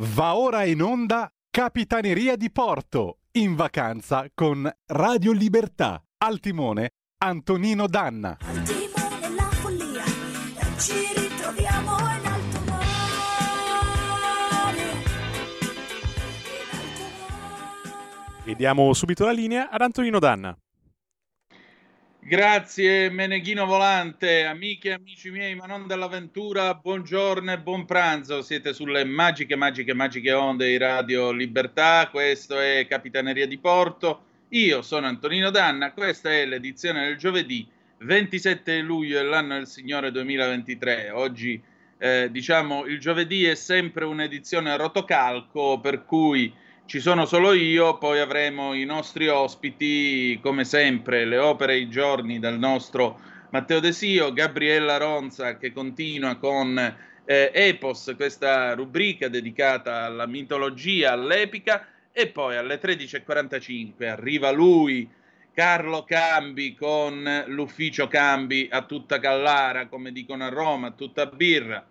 Va ora in onda Capitaneria di Porto, in vacanza con Radio Libertà. Al timone Antonino Danna. Al timone la follia, ci ritroviamo in alto mare. In alto mare. E diamo subito la linea ad Antonino Danna. Grazie Meneghino Volante, amiche e amici miei, ma non dell'avventura, buongiorno e buon pranzo, siete sulle magiche, magiche, magiche onde di Radio Libertà, questo è Capitaneria di Porto, io sono Antonino Danna, questa è l'edizione del giovedì 27 luglio dell'anno del Signore 2023, oggi eh, diciamo il giovedì è sempre un'edizione rotocalco, per cui ci sono solo io, poi avremo i nostri ospiti, come sempre, le opere i giorni dal nostro Matteo Desio, Gabriella Ronza che continua con eh, Epos, questa rubrica dedicata alla mitologia, all'epica, e poi alle 13.45 arriva lui, Carlo Cambi, con l'ufficio Cambi a tutta Callara, come dicono a Roma, a tutta birra.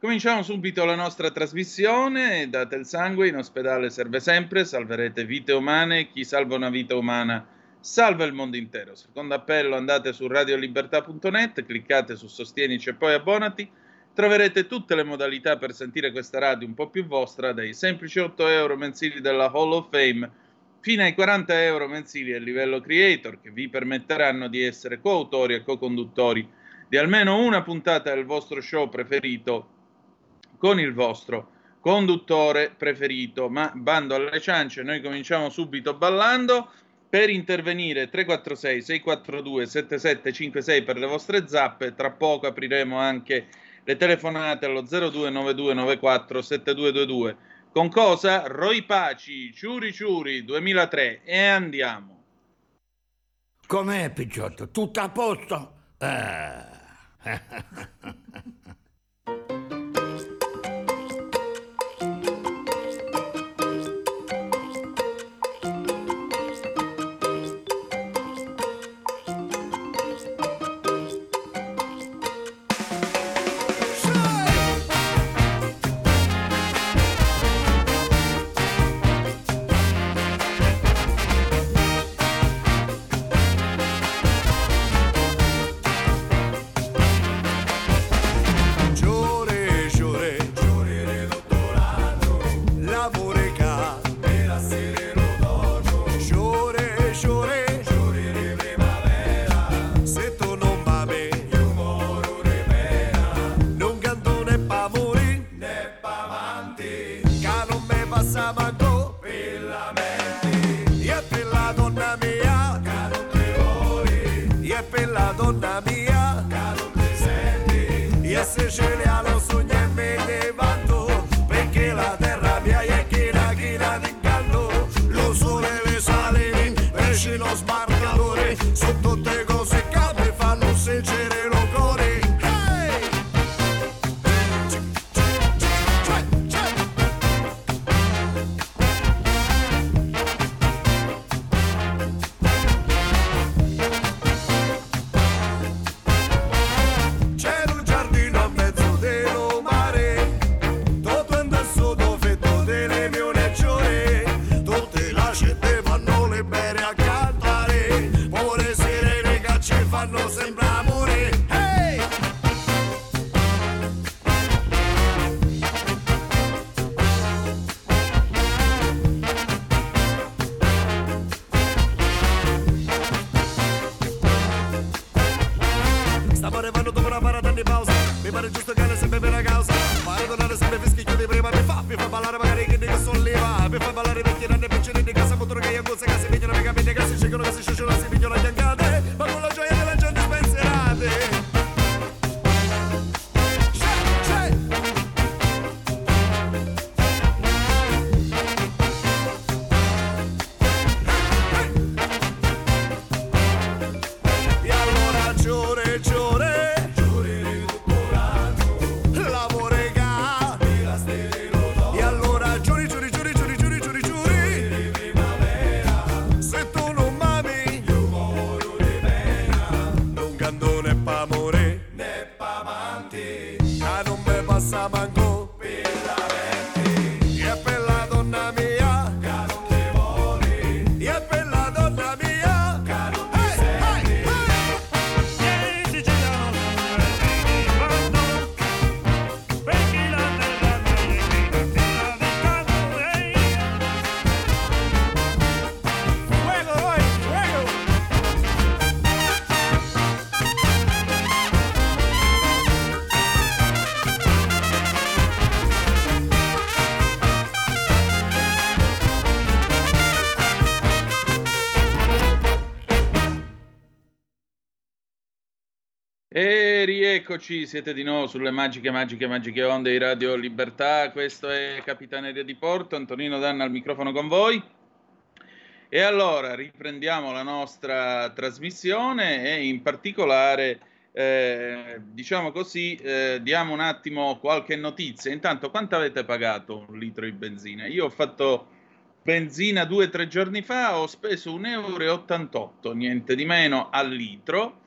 Cominciamo subito la nostra trasmissione. Date il sangue, in ospedale serve sempre, salverete vite umane. Chi salva una vita umana salva il mondo intero. Secondo appello, andate su radiolibertà.net, cliccate su Sostienici e poi abbonati. Troverete tutte le modalità per sentire questa radio un po' più vostra, dai semplici 8 euro mensili della Hall of Fame fino ai 40 euro mensili a livello creator, che vi permetteranno di essere coautori e co-conduttori di almeno una puntata del vostro show preferito con il vostro conduttore preferito. Ma bando alle ciance, noi cominciamo subito ballando. Per intervenire 346 642 7756 per le vostre zappe, tra poco apriremo anche le telefonate allo 029294 7222. Con cosa? Roy Paci, Ciuri Ciuri 2003 e andiamo. Com'è, Picciotto? Tutto a posto? Eh. E rieccoci, siete di nuovo sulle magiche, magiche, magiche onde di Radio Libertà. Questo è Capitaneria di Porto, Antonino Danna al microfono con voi. E allora riprendiamo la nostra trasmissione e in particolare, eh, diciamo così, eh, diamo un attimo qualche notizia. Intanto, quanto avete pagato un litro di benzina? Io ho fatto benzina due o tre giorni fa, ho speso 1,88 euro, niente di meno al litro.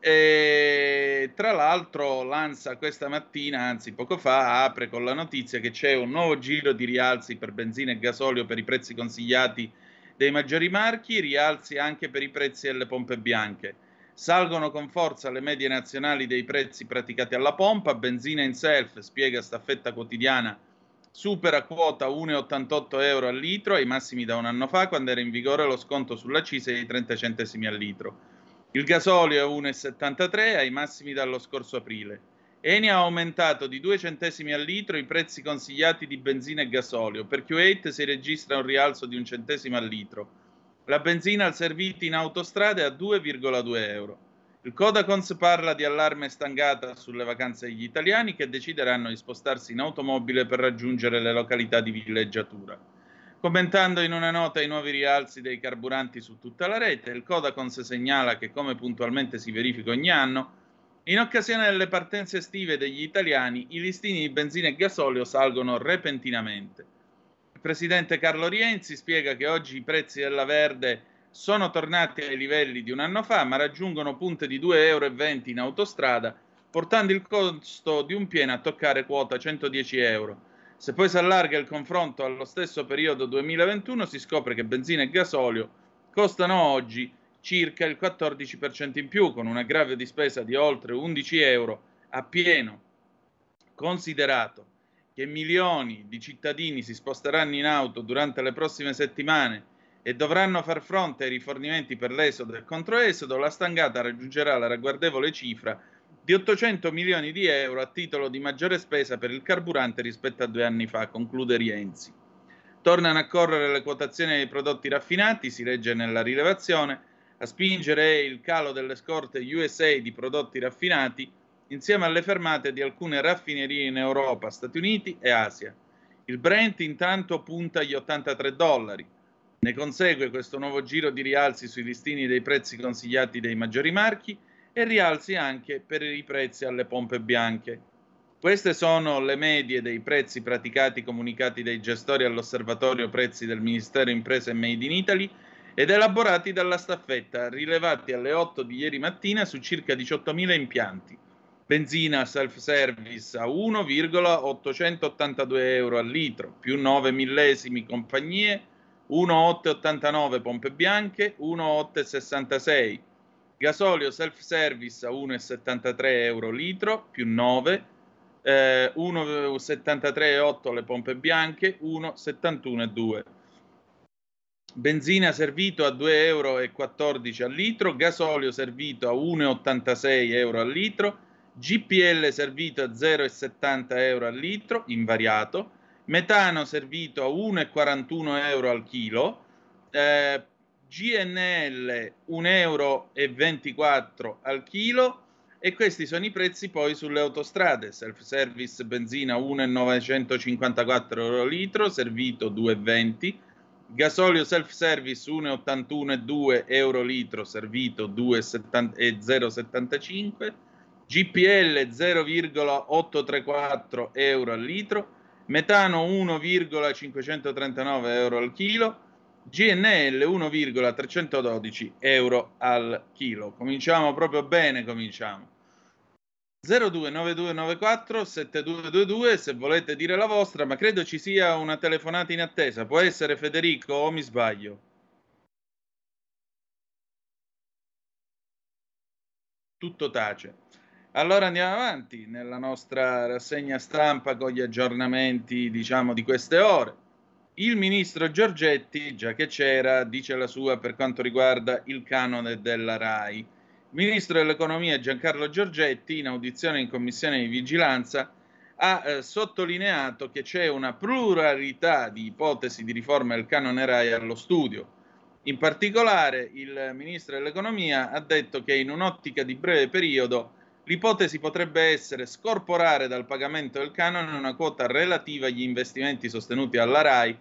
E tra l'altro l'ANSA questa mattina, anzi poco fa, apre con la notizia che c'è un nuovo giro di rialzi per benzina e gasolio per i prezzi consigliati dei maggiori marchi, rialzi anche per i prezzi delle pompe bianche. Salgono con forza le medie nazionali dei prezzi praticati alla pompa, benzina in self, spiega staffetta quotidiana, supera quota 1,88 euro al litro ai massimi da un anno fa quando era in vigore lo sconto sull'accisa di 30 centesimi al litro. Il gasolio è 1,73 ai massimi dallo scorso aprile. Eni ha aumentato di 2 centesimi al litro i prezzi consigliati di benzina e gasolio. Per Q8 si registra un rialzo di un centesimo al litro. La benzina al serviti in autostrade a 2,2 euro. Il Codacons parla di allarme stangata sulle vacanze degli italiani che decideranno di spostarsi in automobile per raggiungere le località di villeggiatura. Commentando in una nota i nuovi rialzi dei carburanti su tutta la rete, il Codacons segnala che, come puntualmente si verifica ogni anno, in occasione delle partenze estive degli italiani, i listini di benzina e gasolio salgono repentinamente. Il presidente Carlo Rienzi spiega che oggi i prezzi della verde sono tornati ai livelli di un anno fa, ma raggiungono punte di 2,20 euro in autostrada, portando il costo di un pieno a toccare quota 110 euro. Se poi si allarga il confronto allo stesso periodo 2021, si scopre che benzina e gasolio costano oggi circa il 14% in più, con un aggravio di spesa di oltre 11 euro a pieno, considerato che milioni di cittadini si sposteranno in auto durante le prossime settimane e dovranno far fronte ai rifornimenti per l'esodo e controesodo, la stangata raggiungerà la ragguardevole cifra di 800 milioni di euro a titolo di maggiore spesa per il carburante rispetto a due anni fa, conclude Rienzi. Tornano a correre le quotazioni dei prodotti raffinati, si legge nella rilevazione, a spingere il calo delle scorte USA di prodotti raffinati insieme alle fermate di alcune raffinerie in Europa, Stati Uniti e Asia. Il Brent intanto punta agli 83 dollari. Ne consegue questo nuovo giro di rialzi sui listini dei prezzi consigliati dei maggiori marchi e rialzi anche per i prezzi alle pompe bianche. Queste sono le medie dei prezzi praticati comunicati dai gestori all'osservatorio prezzi del Ministero Imprese e Made in Italy ed elaborati dalla staffetta, rilevati alle 8 di ieri mattina su circa 18.000 impianti. Benzina self-service a 1,882 euro al litro, più 9 millesimi compagnie, 1,889 pompe bianche, 1,866. Gasolio self-service a 1,73 euro litro, più 9, eh, 1,73,8 le pompe bianche, 1,71,2 benzina servito a 2,14 euro al litro, gasolio servito a 1,86 euro al litro, GPL servito a 0,70 euro al litro, invariato, metano servito a 1,41 euro al chilo, eh, GNL 1,24 euro al chilo e questi sono i prezzi poi sulle autostrade, self-service benzina 1,954 euro litro, servito 2,20 gasolio self-service 1,81,2 euro litro, servito 2,075, GPL 0,834 euro al litro, metano 1,539 euro al chilo, GNL 1,312 euro al chilo. Cominciamo proprio bene, cominciamo. 029294 7222 se volete dire la vostra, ma credo ci sia una telefonata in attesa. Può essere Federico o mi sbaglio? Tutto tace. Allora andiamo avanti nella nostra rassegna stampa con gli aggiornamenti, diciamo, di queste ore. Il ministro Giorgetti, già che c'era, dice la sua per quanto riguarda il canone della RAI ministro dell'economia Giancarlo Giorgetti, in audizione in commissione di vigilanza, ha eh, sottolineato che c'è una pluralità di ipotesi di riforma del canone RAI allo studio. In particolare, il ministro dell'economia ha detto che in un'ottica di breve periodo L'ipotesi potrebbe essere scorporare dal pagamento del canone una quota relativa agli investimenti sostenuti dalla RAI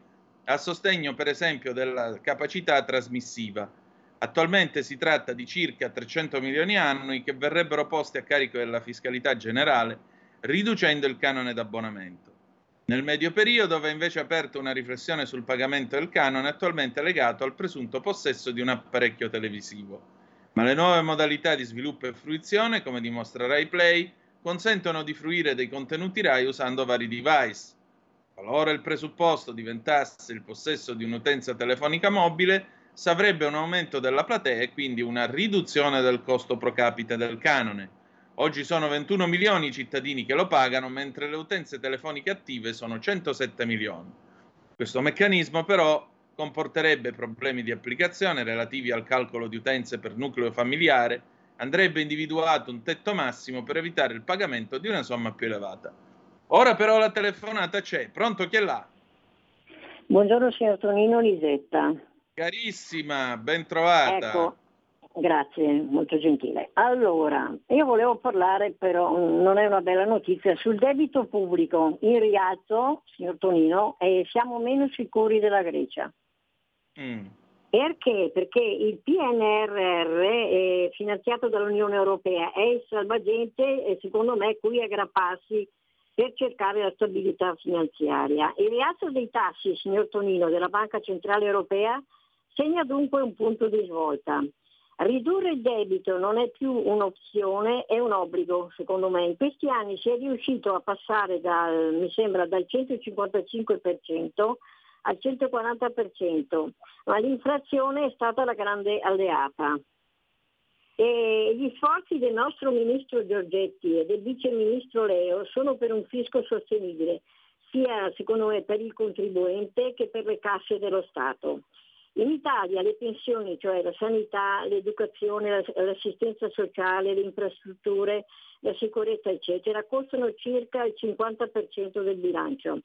a sostegno, per esempio, della capacità trasmissiva. Attualmente si tratta di circa 300 milioni annui che verrebbero posti a carico della fiscalità generale, riducendo il canone d'abbonamento. Nel medio periodo va invece aperta una riflessione sul pagamento del canone attualmente legato al presunto possesso di un apparecchio televisivo. Ma le nuove modalità di sviluppo e fruizione, come dimostra Rai Play, consentono di fruire dei contenuti Rai usando vari device. Qualora il presupposto diventasse il possesso di un'utenza telefonica mobile, s'avrebbe un aumento della platea e quindi una riduzione del costo pro capite del canone. Oggi sono 21 milioni i cittadini che lo pagano, mentre le utenze telefoniche attive sono 107 milioni. Questo meccanismo però comporterebbe problemi di applicazione relativi al calcolo di utenze per nucleo familiare, andrebbe individuato un tetto massimo per evitare il pagamento di una somma più elevata. Ora però la telefonata c'è. Pronto chi è là? Buongiorno signor Tonino Lisetta. Carissima, ben trovata. Ecco, grazie, molto gentile. Allora, io volevo parlare però, mm, non è una bella notizia, sul debito pubblico in rialzo, signor Tonino, e siamo meno sicuri della Grecia. Mm. Perché? Perché il PNRR è finanziato dall'Unione Europea è il salvagente e secondo me qui aggrapparsi per cercare la stabilità finanziaria. Il rialzo dei tassi, signor Tonino, della Banca Centrale Europea segna dunque un punto di svolta. Ridurre il debito non è più un'opzione, è un obbligo, secondo me. In questi anni si è riuscito a passare dal, mi sembra, dal 155% al 140%, ma l'inflazione è stata la grande alleata. E gli sforzi del nostro ministro Giorgetti e del vice ministro Leo sono per un fisco sostenibile, sia secondo me per il contribuente che per le casse dello Stato. In Italia le pensioni, cioè la sanità, l'educazione, l'assistenza sociale, le infrastrutture, la sicurezza, eccetera, costano circa il 50% del bilancio.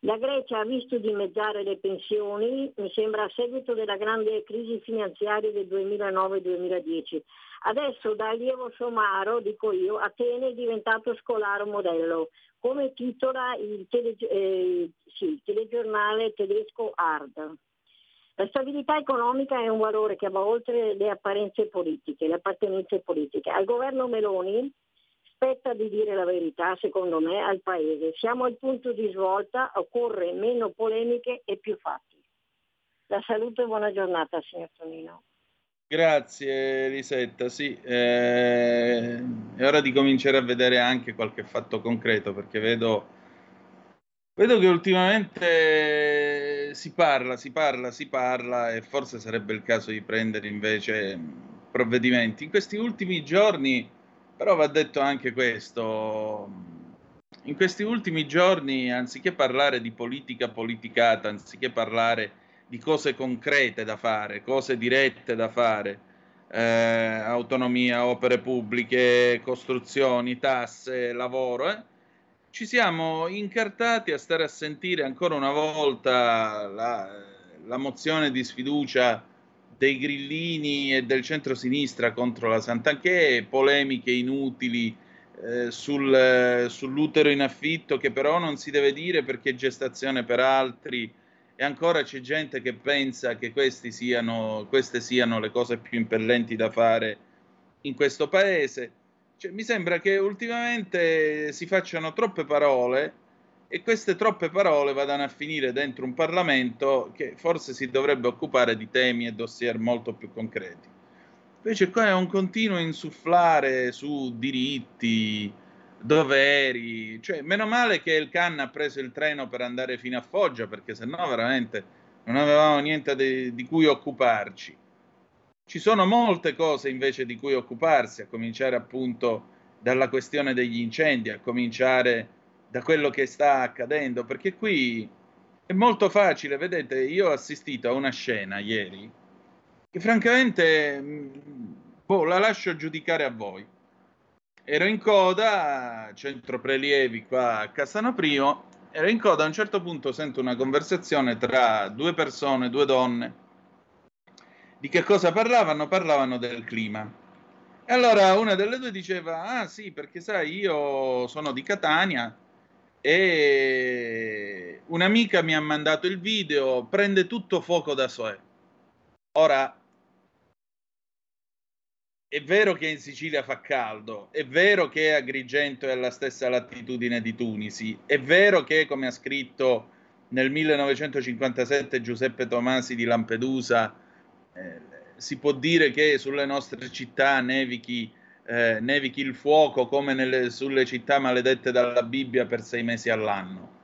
La Grecia ha visto dimezzare le pensioni, mi sembra a seguito della grande crisi finanziaria del 2009-2010. Adesso da allievo somaro, dico io, Atene è diventato scolaro modello, come titola il, tele, eh, sì, il telegiornale tedesco Hard. La stabilità economica è un valore che va oltre le apparenze politiche, le appartenenze politiche. Al governo Meloni spetta di dire la verità, secondo me, al Paese. Siamo al punto di svolta, occorre meno polemiche e più fatti. La saluto e buona giornata, signor Tonino. Grazie Elisetta, sì, eh, è ora di cominciare a vedere anche qualche fatto concreto perché vedo, vedo che ultimamente si parla, si parla, si parla e forse sarebbe il caso di prendere invece provvedimenti. In questi ultimi giorni però va detto anche questo, in questi ultimi giorni anziché parlare di politica politicata, anziché parlare di cose concrete da fare, cose dirette da fare, eh, autonomia, opere pubbliche, costruzioni, tasse, lavoro, eh, ci siamo incartati a stare a sentire ancora una volta la, la mozione di sfiducia dei grillini e del centro-sinistra contro la Sant'Anché, polemiche inutili eh, sul, sull'utero in affitto che però non si deve dire perché gestazione per altri e ancora c'è gente che pensa che siano, queste siano le cose più impellenti da fare in questo paese. Cioè, mi sembra che ultimamente si facciano troppe parole e queste troppe parole vadano a finire dentro un Parlamento che forse si dovrebbe occupare di temi e dossier molto più concreti. Invece qua è un continuo insufflare su diritti, doveri, cioè meno male che il CAN ha preso il treno per andare fino a Foggia perché sennò veramente non avevamo niente di, di cui occuparci. Ci sono molte cose invece di cui occuparsi, a cominciare appunto dalla questione degli incendi, a cominciare da quello che sta accadendo, perché qui è molto facile, vedete, io ho assistito a una scena ieri che francamente boh, la lascio giudicare a voi ero in coda, centro prelievi qua a Cassano Primo, ero in coda, a un certo punto sento una conversazione tra due persone, due donne. Di che cosa parlavano? Parlavano del clima. E Allora una delle due diceva, ah sì, perché sai, io sono di Catania e un'amica mi ha mandato il video, prende tutto fuoco da sé. Ora, è vero che in Sicilia fa caldo, è vero che Agrigento è alla stessa latitudine di Tunisi, è vero che, come ha scritto nel 1957 Giuseppe Tomasi di Lampedusa, eh, si può dire che sulle nostre città nevichi, eh, nevichi il fuoco come nelle, sulle città maledette dalla Bibbia per sei mesi all'anno.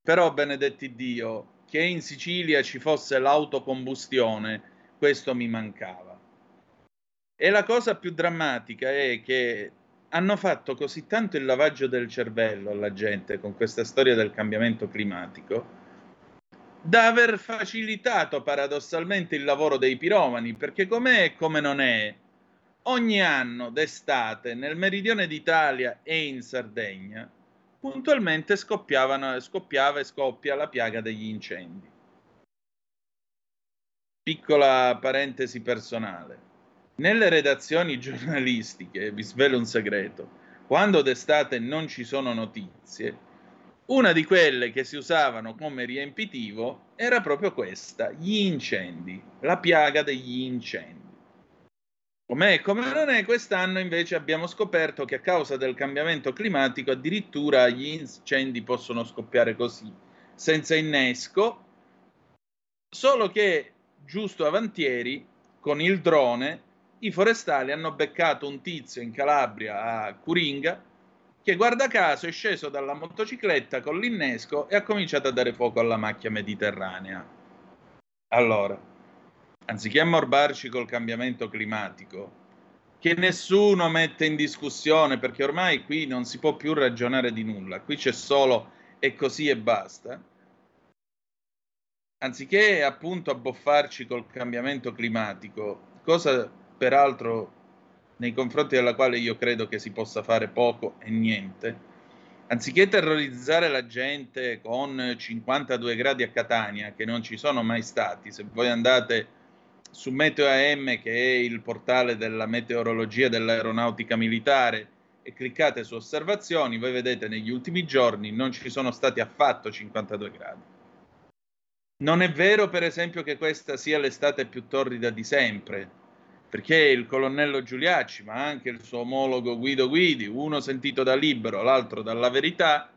Però, benedetti Dio, che in Sicilia ci fosse l'autocombustione, questo mi mancava. E la cosa più drammatica è che hanno fatto così tanto il lavaggio del cervello alla gente con questa storia del cambiamento climatico da aver facilitato paradossalmente il lavoro dei piromani, perché com'è e come non è, ogni anno d'estate nel meridione d'Italia e in Sardegna puntualmente scoppiava e scoppia la piaga degli incendi. Piccola parentesi personale. Nelle redazioni giornalistiche, vi svelo un segreto, quando d'estate non ci sono notizie, una di quelle che si usavano come riempitivo era proprio questa, gli incendi, la piaga degli incendi. Com'è come non è, quest'anno invece abbiamo scoperto che a causa del cambiamento climatico addirittura gli incendi possono scoppiare così, senza innesco, solo che giusto avantieri con il drone i forestali hanno beccato un tizio in Calabria a Curinga che guarda caso è sceso dalla motocicletta con l'innesco e ha cominciato a dare fuoco alla macchia mediterranea. Allora, anziché ammorbarci col cambiamento climatico, che nessuno mette in discussione perché ormai qui non si può più ragionare di nulla, qui c'è solo e così e basta. Anziché appunto abboffarci col cambiamento climatico, cosa peraltro nei confronti della quale io credo che si possa fare poco e niente, anziché terrorizzare la gente con 52 gradi a Catania, che non ci sono mai stati, se voi andate su Meteo AM, che è il portale della meteorologia dell'aeronautica militare, e cliccate su osservazioni, voi vedete negli ultimi giorni non ci sono stati affatto 52 gradi. Non è vero, per esempio, che questa sia l'estate più torrida di sempre, perché il colonnello Giuliacci, ma anche il suo omologo Guido Guidi, uno sentito da Libero, l'altro dalla Verità,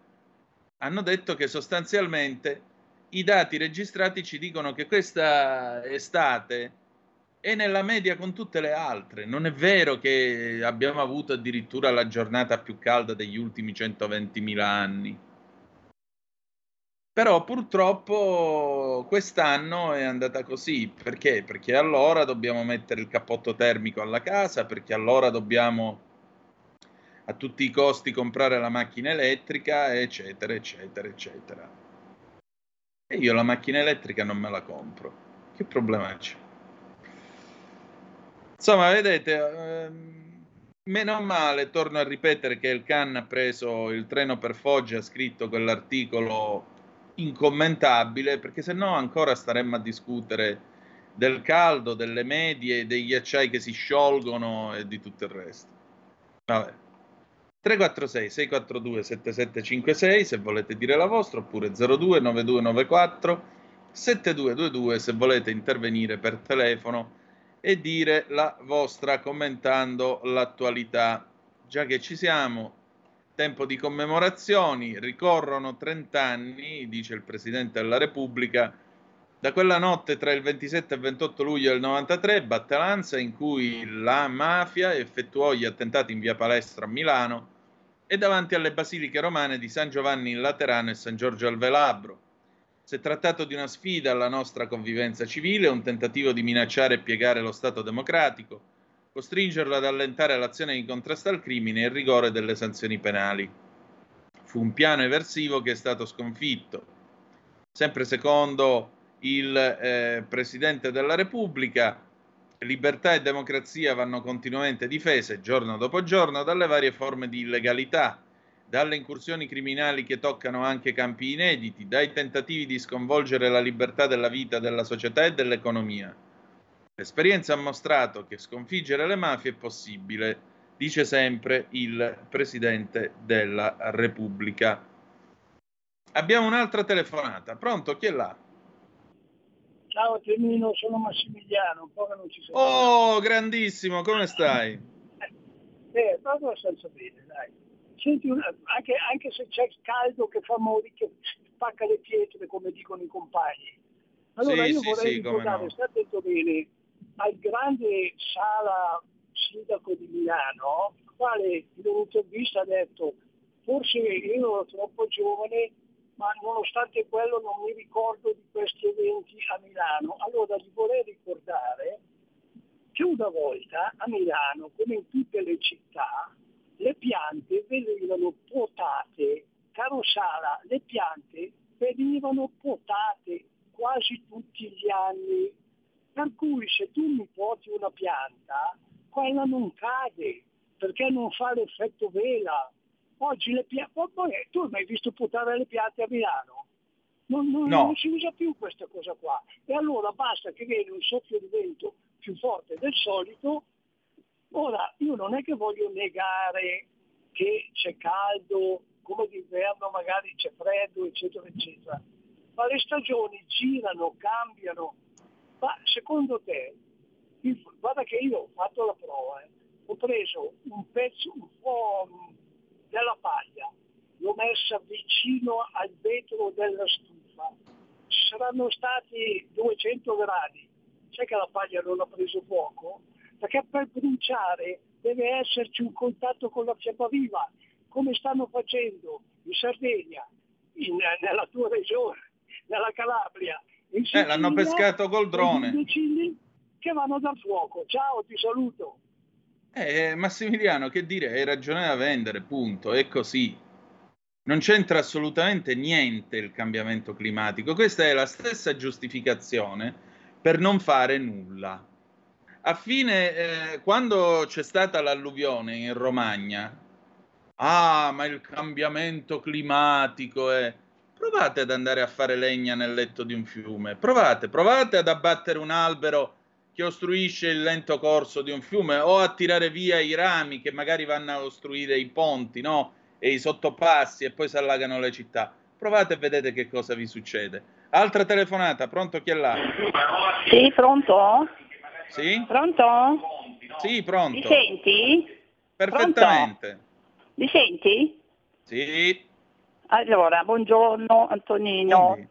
hanno detto che sostanzialmente i dati registrati ci dicono che questa estate è nella media con tutte le altre. Non è vero che abbiamo avuto addirittura la giornata più calda degli ultimi 120.000 anni. Però purtroppo quest'anno è andata così. Perché? Perché allora dobbiamo mettere il cappotto termico alla casa, perché allora dobbiamo a tutti i costi comprare la macchina elettrica, eccetera, eccetera, eccetera. E io la macchina elettrica non me la compro. Che problema c'è? Insomma, vedete, ehm, meno male, torno a ripetere che il CAN ha preso il treno per Foggia, ha scritto quell'articolo incommentabile, perché se no ancora staremmo a discutere del caldo, delle medie, degli acciai che si sciolgono e di tutto il resto. Vabbè. 346 642 7756 se volete dire la vostra, oppure 02 9294 7222 se volete intervenire per telefono e dire la vostra commentando l'attualità. Già che ci siamo, tempo di commemorazioni, ricorrono 30 anni, dice il Presidente della Repubblica, da quella notte tra il 27 e il 28 luglio del 93, Battelanza, in cui la mafia effettuò gli attentati in via Palestra a Milano e davanti alle basiliche romane di San Giovanni in Laterano e San Giorgio al Velabro. Si è trattato di una sfida alla nostra convivenza civile, un tentativo di minacciare e piegare lo Stato democratico, costringerlo ad allentare l'azione di contrasto al crimine e il rigore delle sanzioni penali. Fu un piano eversivo che è stato sconfitto. Sempre secondo il eh, Presidente della Repubblica, libertà e democrazia vanno continuamente difese giorno dopo giorno dalle varie forme di illegalità, dalle incursioni criminali che toccano anche campi inediti, dai tentativi di sconvolgere la libertà della vita, della società e dell'economia L'esperienza ha mostrato che sconfiggere le mafie è possibile, dice sempre il Presidente della Repubblica. Abbiamo un'altra telefonata. Pronto? Chi è là? Ciao Temino, sono Massimiliano, un po' che non ci sento. Oh, grandissimo, come stai? Eh, proprio abbastanza bene, dai. Senti, anche, anche se c'è caldo che fa mori, che spacca le pietre, come dicono i compagni. Allora Sì, io sì, vorrei sì, ricordare, no. sta attento bene, al grande Sala sindaco di Milano, il quale in un'intervista ha detto forse io ero troppo giovane, ma nonostante quello non mi ricordo di questi eventi a Milano. Allora gli vorrei ricordare che una volta a Milano, come in tutte le città, le piante venivano potate, caro Sala, le piante venivano potate quasi tutti gli anni. Per cui se tu mi porti una pianta, quella non cade, perché non fa l'effetto vela. Oggi le piante... Tu hai mai visto potare le piante a Milano? Non, non- No. non si usa più questa cosa qua. E allora basta che viene un soffio di vento più forte del solito. Ora, io non è che voglio negare che c'è caldo, come d'inverno magari c'è freddo, eccetera, eccetera. Ma le stagioni girano, cambiano. Ma secondo te, guarda che io ho fatto la prova, eh. ho preso un pezzo, un po' della paglia, l'ho messa vicino al vetro della stufa, saranno stati 200 gradi, sai che la paglia non ha preso fuoco? Perché per bruciare deve esserci un contatto con la fiamma viva, come stanno facendo in Sardegna, in- nella tua regione, nella Calabria. In Eh, l'hanno pescato col drone. imbecilli che vanno a dar fuoco. Ciao, ti saluto. Eh, Massimiliano, che dire, hai ragione da vendere, punto, è così. Non c'entra assolutamente niente il cambiamento climatico. Questa è la stessa giustificazione per non fare nulla. A fine, eh, quando c'è stata l'alluvione in Romagna, ah, ma il cambiamento climatico è... Provate ad andare a fare legna nel letto di un fiume, provate, provate ad abbattere un albero che ostruisce il lento corso di un fiume o a tirare via i rami che magari vanno a ostruire i ponti, no? E i sottopassi e poi si allagano le città. Provate e vedete che cosa vi succede. Altra telefonata, pronto chi è là? Sì, pronto? Sì? Pronto? Sì, Mi pronto. senti? Perfettamente. Mi senti? Sì. Allora, buongiorno Antonino. Quindi,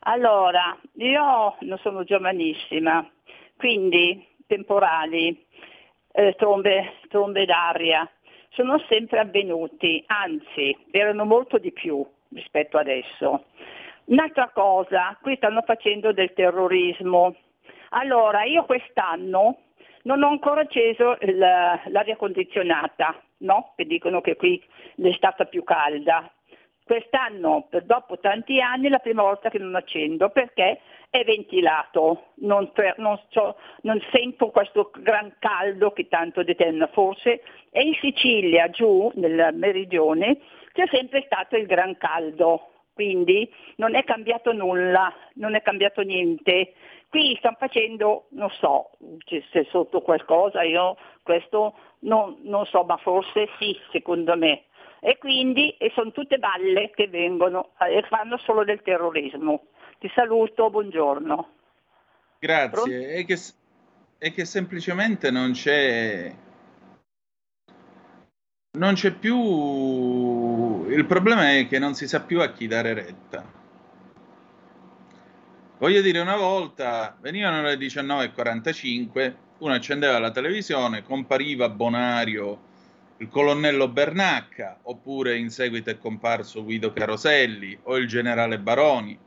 Allora, io non sono giovanissima, quindi temporali, eh, trombe, trombe d'aria, sono sempre avvenuti, anzi erano molto di più rispetto adesso. Un'altra cosa, qui stanno facendo del terrorismo. Allora, io quest'anno non ho ancora acceso l'aria condizionata, no? Che dicono che qui è stata più calda. Quest'anno, dopo tanti anni, è la prima volta che non accendo perché è ventilato, non, non so- non sento questo gran caldo che tanto determina. Forse è in Sicilia, giù nel meridione, c'è sempre stato il gran caldo, quindi non è cambiato nulla, non è cambiato niente. Qui stanno facendo, non so se sotto qualcosa, io questo non, non so, ma forse sì, secondo me. E quindi e sono tutte balle che vengono eh, e fanno solo del terrorismo. Ti saluto, buongiorno. grazie. È che, è che semplicemente non c'è... Non c'è più... Il problema è che non si sa più a chi dare retta. Voglio dire, una volta venivano le 19.45, uno accendeva la televisione, compariva Bonario, il colonnello Bernacca, oppure in seguito è comparso Guido Caroselli o il generale Baroni.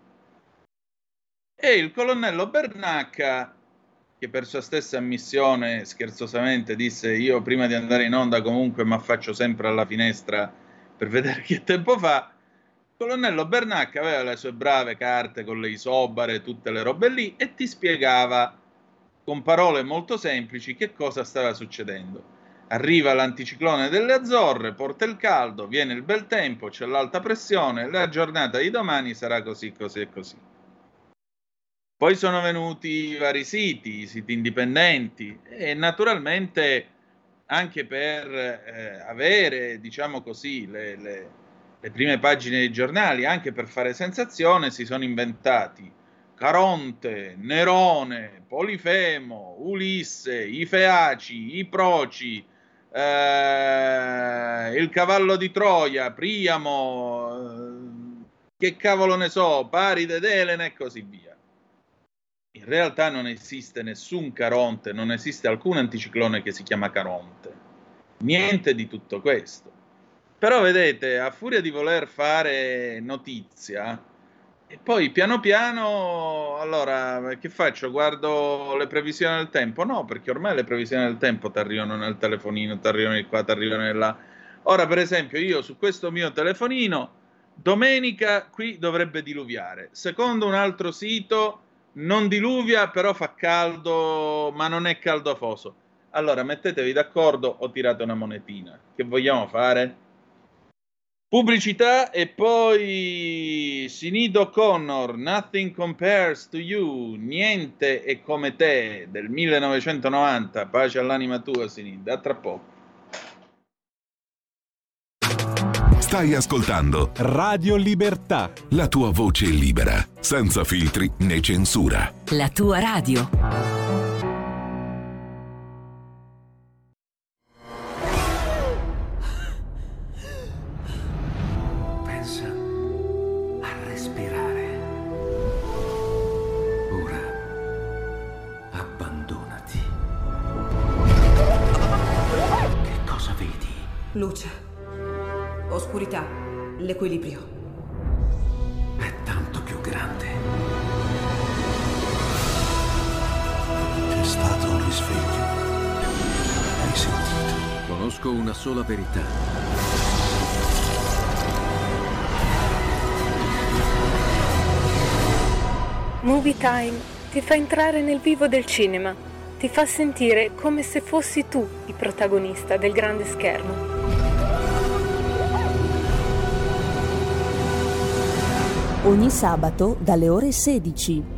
E il colonnello Bernacca, che per sua stessa ammissione scherzosamente disse io prima di andare in onda comunque mi affaccio sempre alla finestra per vedere che tempo fa, il colonnello Bernacca aveva le sue brave carte con le isobare, tutte le robe lì, e ti spiegava con parole molto semplici che cosa stava succedendo. Arriva l'anticiclone delle Azzorre, porta il caldo, viene il bel tempo, c'è l'alta pressione, la giornata di domani sarà così, così e così. Poi sono venuti i vari siti, i siti indipendenti e naturalmente anche per eh, avere, diciamo così, le, le, le prime pagine dei giornali, anche per fare sensazione, si sono inventati Caronte, Nerone, Polifemo, Ulisse, i Feaci, i Proci, eh, il cavallo di Troia, Priamo, eh, che cavolo ne so, Paride ed Elena e così via. In realtà non esiste nessun Caronte, non esiste alcun anticiclone che si chiama Caronte. Niente di tutto questo. Però vedete, a furia di voler fare notizia, e poi piano piano, allora, che faccio? Guardo le previsioni del tempo? No, perché ormai le previsioni del tempo ti arrivano nel telefonino, ti arrivano di qua, ti arrivano di là. Ora, per esempio, io su questo mio telefonino, domenica qui dovrebbe diluviare. Secondo un altro sito, non diluvia, però fa caldo, ma non è caldo afoso. Allora, mettetevi d'accordo o tirate una monetina. Che vogliamo fare? Pubblicità e poi Sinido Connor, Nothing Compares to You, Niente è come te, del 1990. Pace all'anima tua, Sinido. A tra poco. Stai ascoltando Radio Libertà. la tua voce libera, senza filtri né censura. La tua radio. Entrare nel vivo del cinema, ti fa sentire come se fossi tu il protagonista del grande schermo. Ogni sabato dalle ore 16.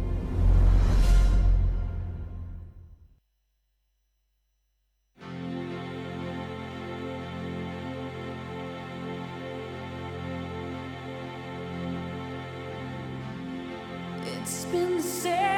It's been seven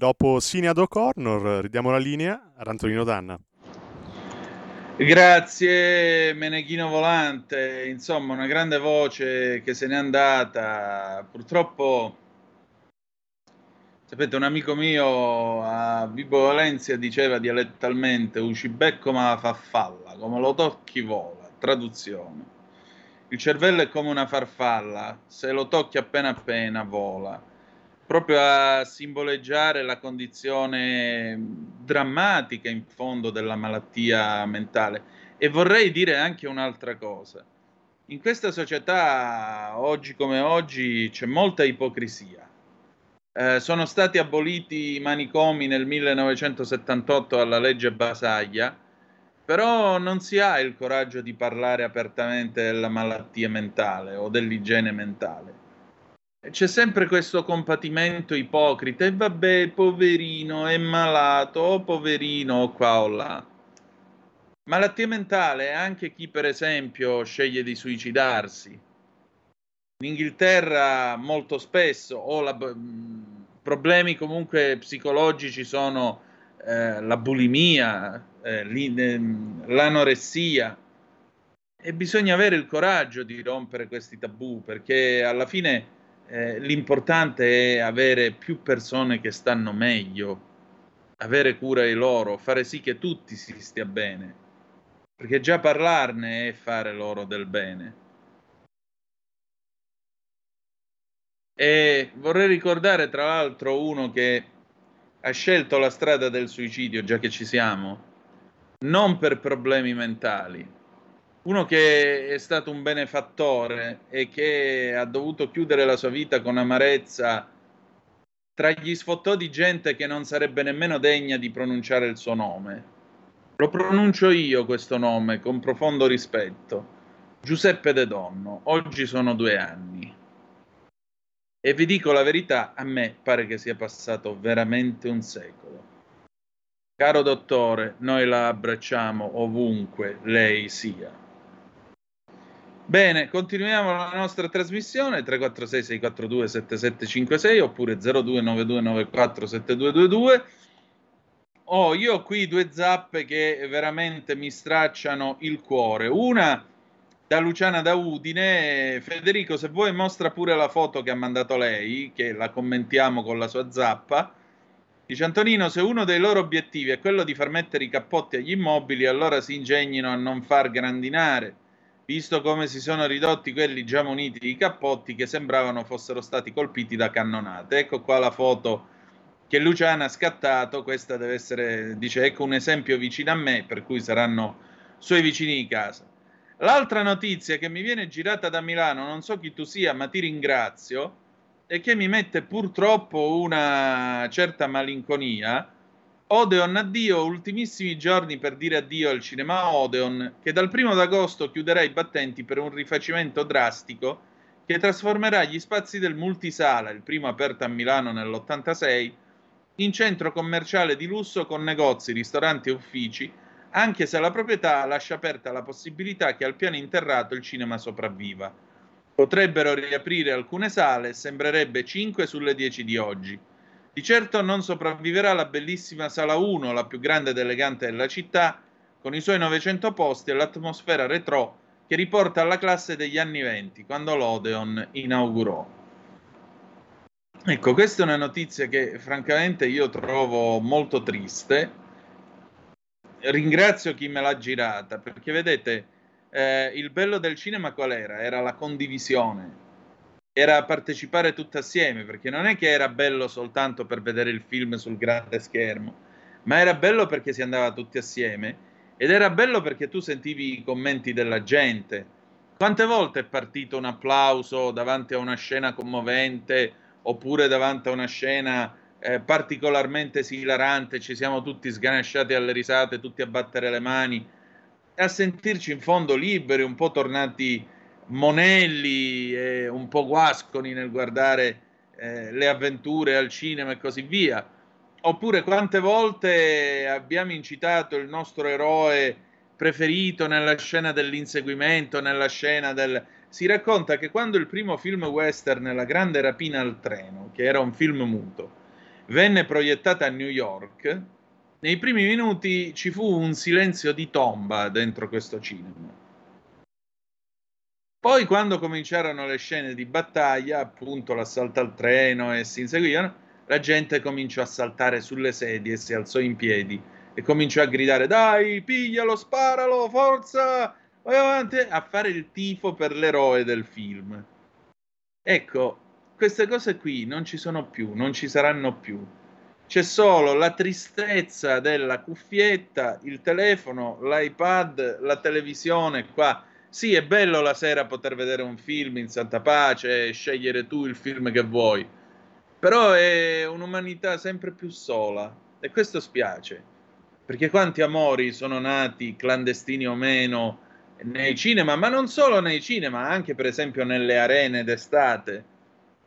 dopo Sinead O'Connor ridiamo la linea ad Antonino Danna. Grazie Meneghino Volante, insomma una grande voce che se n'è andata, purtroppo sapete un amico mio a Vibo Valencia diceva dialettalmente uscibecco ma fa falla, come lo tocchi vola, traduzione. Il cervello è come una farfalla, se lo tocchi appena appena vola proprio a simboleggiare la condizione drammatica in fondo della malattia mentale. E vorrei dire anche un'altra cosa. In questa società, oggi come oggi, c'è molta ipocrisia. Eh, sono stati aboliti i manicomi nel 1978 alla legge Basaglia, però non si ha il coraggio di parlare apertamente della malattia mentale o dell'igiene mentale. C'è sempre questo compatimento ipocrita e vabbè, poverino, è malato, oh poverino, o qua o là. Malattia mentale è anche chi, per esempio, sceglie di suicidarsi. In Inghilterra molto spesso o la- problemi comunque psicologici sono eh, la bulimia, eh, ehm, l'anoressia e bisogna avere il coraggio di rompere questi tabù perché alla fine eh, l'importante è avere più persone che stanno meglio, avere cura di loro, fare sì che tutti si stia bene, perché già parlarne è fare loro del bene. E vorrei ricordare tra l'altro uno che ha scelto la strada del suicidio, già che ci siamo, non per problemi mentali, uno che è stato un benefattore e che ha dovuto chiudere la sua vita con amarezza tra gli sfottò di gente che non sarebbe nemmeno degna di pronunciare il suo nome. Lo pronuncio io questo nome con profondo rispetto. Giuseppe De Donno, oggi sono due anni. E vi dico la verità, a me pare che sia passato veramente un secolo. Caro dottore, noi la abbracciamo ovunque lei sia. Bene, continuiamo la nostra trasmissione 346 642 7756 oppure 029294 7222. Oh, io ho qui due zappe che veramente mi stracciano il cuore. Una da Luciana da Udine. Federico, se vuoi mostra pure la foto che ha mandato lei, che la commentiamo con la sua zappa. Dice Antonino, se uno dei loro obiettivi è quello di far mettere i cappotti agli immobili, allora si ingegnino a non far grandinare, visto come si sono ridotti quelli già muniti di cappotti che sembravano fossero stati colpiti da cannonate. Ecco qua la foto che Luciana ha scattato, questa deve essere, dice, ecco un esempio vicino a me, per cui saranno suoi vicini di casa. L'altra notizia che mi viene girata da Milano, non so chi tu sia, ma ti ringrazio, e che mi mette purtroppo una certa malinconia. Odeon addio, ultimissimi giorni per dire addio al cinema Odeon, che dal primo d'agosto chiuderà i battenti per un rifacimento drastico che trasformerà gli spazi del multisala, il primo aperto a Milano nell'86, in centro commerciale di lusso con negozi, ristoranti e uffici, anche se la proprietà lascia aperta la possibilità che al piano interrato il cinema sopravviva. Potrebbero riaprire alcune sale, sembrerebbe 5 sulle 10 di oggi. Di certo non sopravviverà la bellissima Sala 1, la più grande ed elegante della città, con i suoi 900 posti e l'atmosfera retro che riporta alla classe degli anni 20, quando l'Odeon inaugurò. Ecco, questa è una notizia che francamente io trovo molto triste. Ringrazio chi me l'ha girata, perché vedete, eh, il bello del cinema qual era? Era la condivisione, era partecipare tutti assieme, perché non è che era bello soltanto per vedere il film sul grande schermo, ma era bello perché si andava tutti assieme ed era bello perché tu sentivi i commenti della gente. Quante volte è partito un applauso davanti a una scena commovente oppure davanti a una scena eh, particolarmente esilarante, ci siamo tutti sganasciati alle risate, tutti a battere le mani a sentirci in fondo liberi, un po' tornati monelli e un po' guasconi nel guardare eh, le avventure al cinema e così via. Oppure quante volte abbiamo incitato il nostro eroe preferito nella scena dell'inseguimento, nella scena del... Si racconta che quando il primo film western, La grande rapina al treno, che era un film muto, venne proiettato a New York, nei primi minuti ci fu un silenzio di tomba dentro questo cinema. Poi quando cominciarono le scene di battaglia, appunto l'assalto al treno e si inseguivano, la gente cominciò a saltare sulle sedie, si alzò in piedi e cominciò a gridare dai, piglialo, sparalo, forza, vai avanti, a fare il tifo per l'eroe del film. Ecco, queste cose qui non ci sono più, non ci saranno più. C'è solo la tristezza della cuffietta, il telefono, l'iPad, la televisione qua. Sì, è bello la sera poter vedere un film in santa pace e scegliere tu il film che vuoi però è un'umanità sempre più sola e questo spiace, perché quanti amori sono nati, clandestini o meno, nei cinema, ma non solo nei cinema, anche per esempio nelle arene d'estate.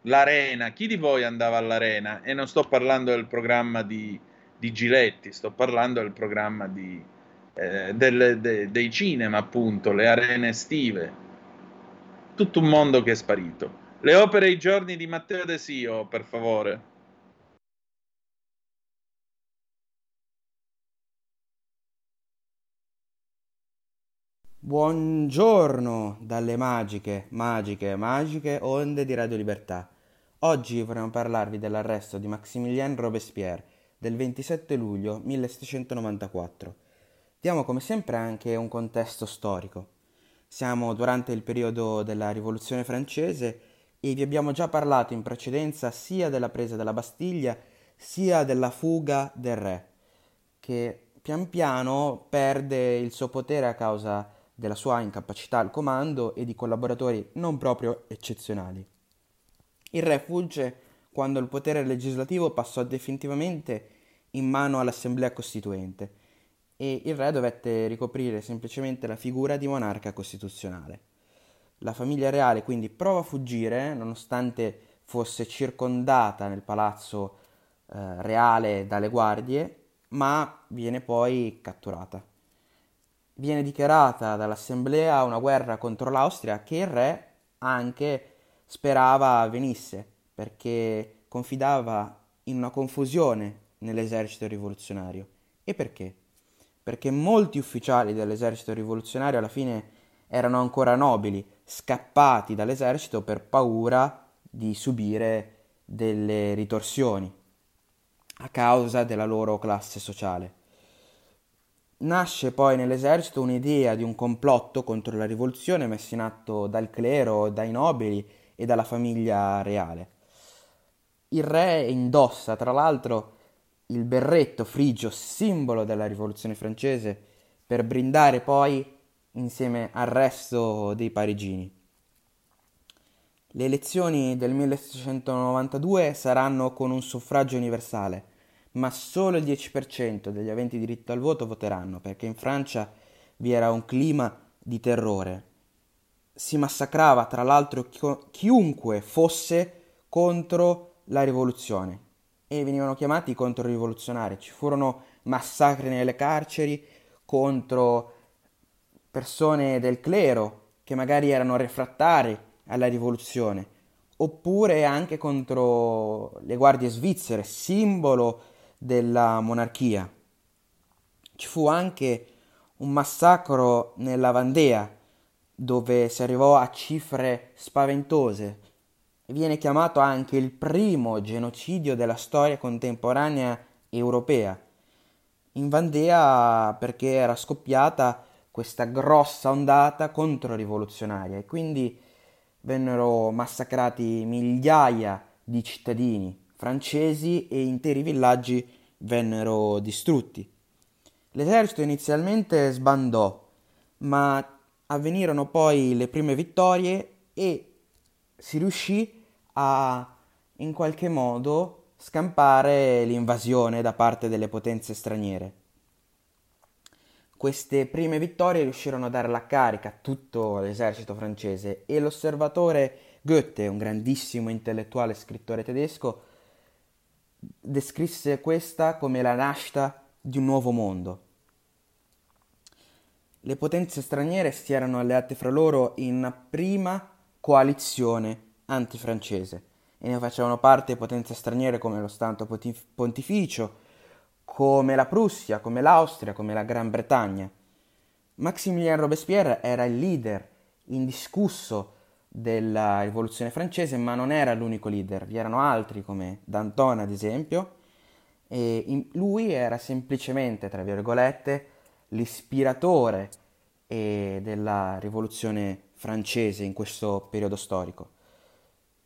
L'arena, chi di voi andava all'arena? E non sto parlando del programma di, di Giletti, sto parlando del programma di, eh, del, de, dei cinema, appunto, le arene estive. Tutto un mondo che è sparito. Le opere e i giorni di Matteo De Sio, per favore. Buongiorno dalle magiche, magiche, magiche onde di Radio Libertà. Oggi vorremmo parlarvi dell'arresto di Maximilien Robespierre del 27 luglio 1794. Diamo come sempre anche un contesto storico. Siamo durante il periodo della Rivoluzione francese e vi abbiamo già parlato in precedenza sia della presa della Bastiglia sia della fuga del re, che pian piano perde il suo potere a causa della sua incapacità al comando e di collaboratori non proprio eccezionali. Il re fugge quando il potere legislativo passò definitivamente in mano all'Assemblea Costituente e il re dovette ricoprire semplicemente la figura di monarca costituzionale. La famiglia reale quindi prova a fuggire, nonostante fosse circondata nel palazzo eh, reale dalle guardie, ma viene poi catturata. Viene dichiarata dall'assemblea una guerra contro l'Austria che il re anche sperava avvenisse, perché confidava in una confusione nell'esercito rivoluzionario. E perché? Perché molti ufficiali dell'esercito rivoluzionario alla fine erano ancora nobili, scappati dall'esercito per paura di subire delle ritorsioni a causa della loro classe sociale. Nasce poi nell'esercito un'idea di un complotto contro la rivoluzione messa in atto dal clero, dai nobili e dalla famiglia reale. Il re indossa, tra l'altro, il berretto frigio, simbolo della rivoluzione francese, per brindare poi insieme al resto dei parigini. Le elezioni del 1792 saranno con un suffragio universale, ma solo il 10% degli aventi diritto al voto voteranno, perché in Francia vi era un clima di terrore. Si massacrava tra l'altro chiunque fosse contro la rivoluzione e venivano chiamati controrivoluzionari. Ci furono massacri nelle carceri contro persone del clero che magari erano refrattari alla rivoluzione oppure anche contro le guardie svizzere, simbolo della monarchia. Ci fu anche un massacro nella Vandea, dove si arrivò a cifre spaventose. Viene chiamato anche il primo genocidio della storia contemporanea europea. In Vandea perché era scoppiata questa grossa ondata controrivoluzionaria e quindi vennero massacrati migliaia di cittadini francesi e interi villaggi vennero distrutti. L'esercito inizialmente sbandò, ma avvenirono poi le prime vittorie e si riuscì a in qualche modo scampare l'invasione da parte delle potenze straniere. Queste prime vittorie riuscirono a dare la carica a tutto l'esercito francese e l'osservatore Goethe, un grandissimo intellettuale e scrittore tedesco, descrisse questa come la nascita di un nuovo mondo. Le potenze straniere si erano alleate fra loro in una prima coalizione antifrancese e ne facevano parte potenze straniere come lo Stato Pontificio, come la Prussia, come l'Austria, come la Gran Bretagna. Maximilien Robespierre era il leader indiscusso della rivoluzione francese, ma non era l'unico leader, vi erano altri come Danton ad esempio, e lui era semplicemente, tra virgolette, l'ispiratore eh, della rivoluzione francese in questo periodo storico.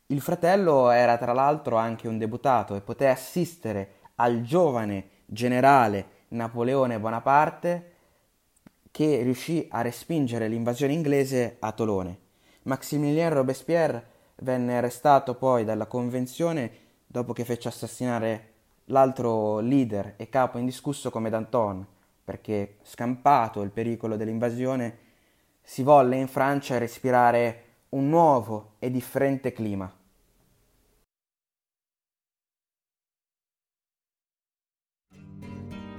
Il fratello era tra l'altro anche un deputato e poté assistere al giovane generale Napoleone Bonaparte che riuscì a respingere l'invasione inglese a Tolone. Maximilien Robespierre venne arrestato poi dalla convenzione dopo che fece assassinare l'altro leader e capo indiscusso come Danton, perché scampato il pericolo dell'invasione si volle in Francia respirare un nuovo e differente clima.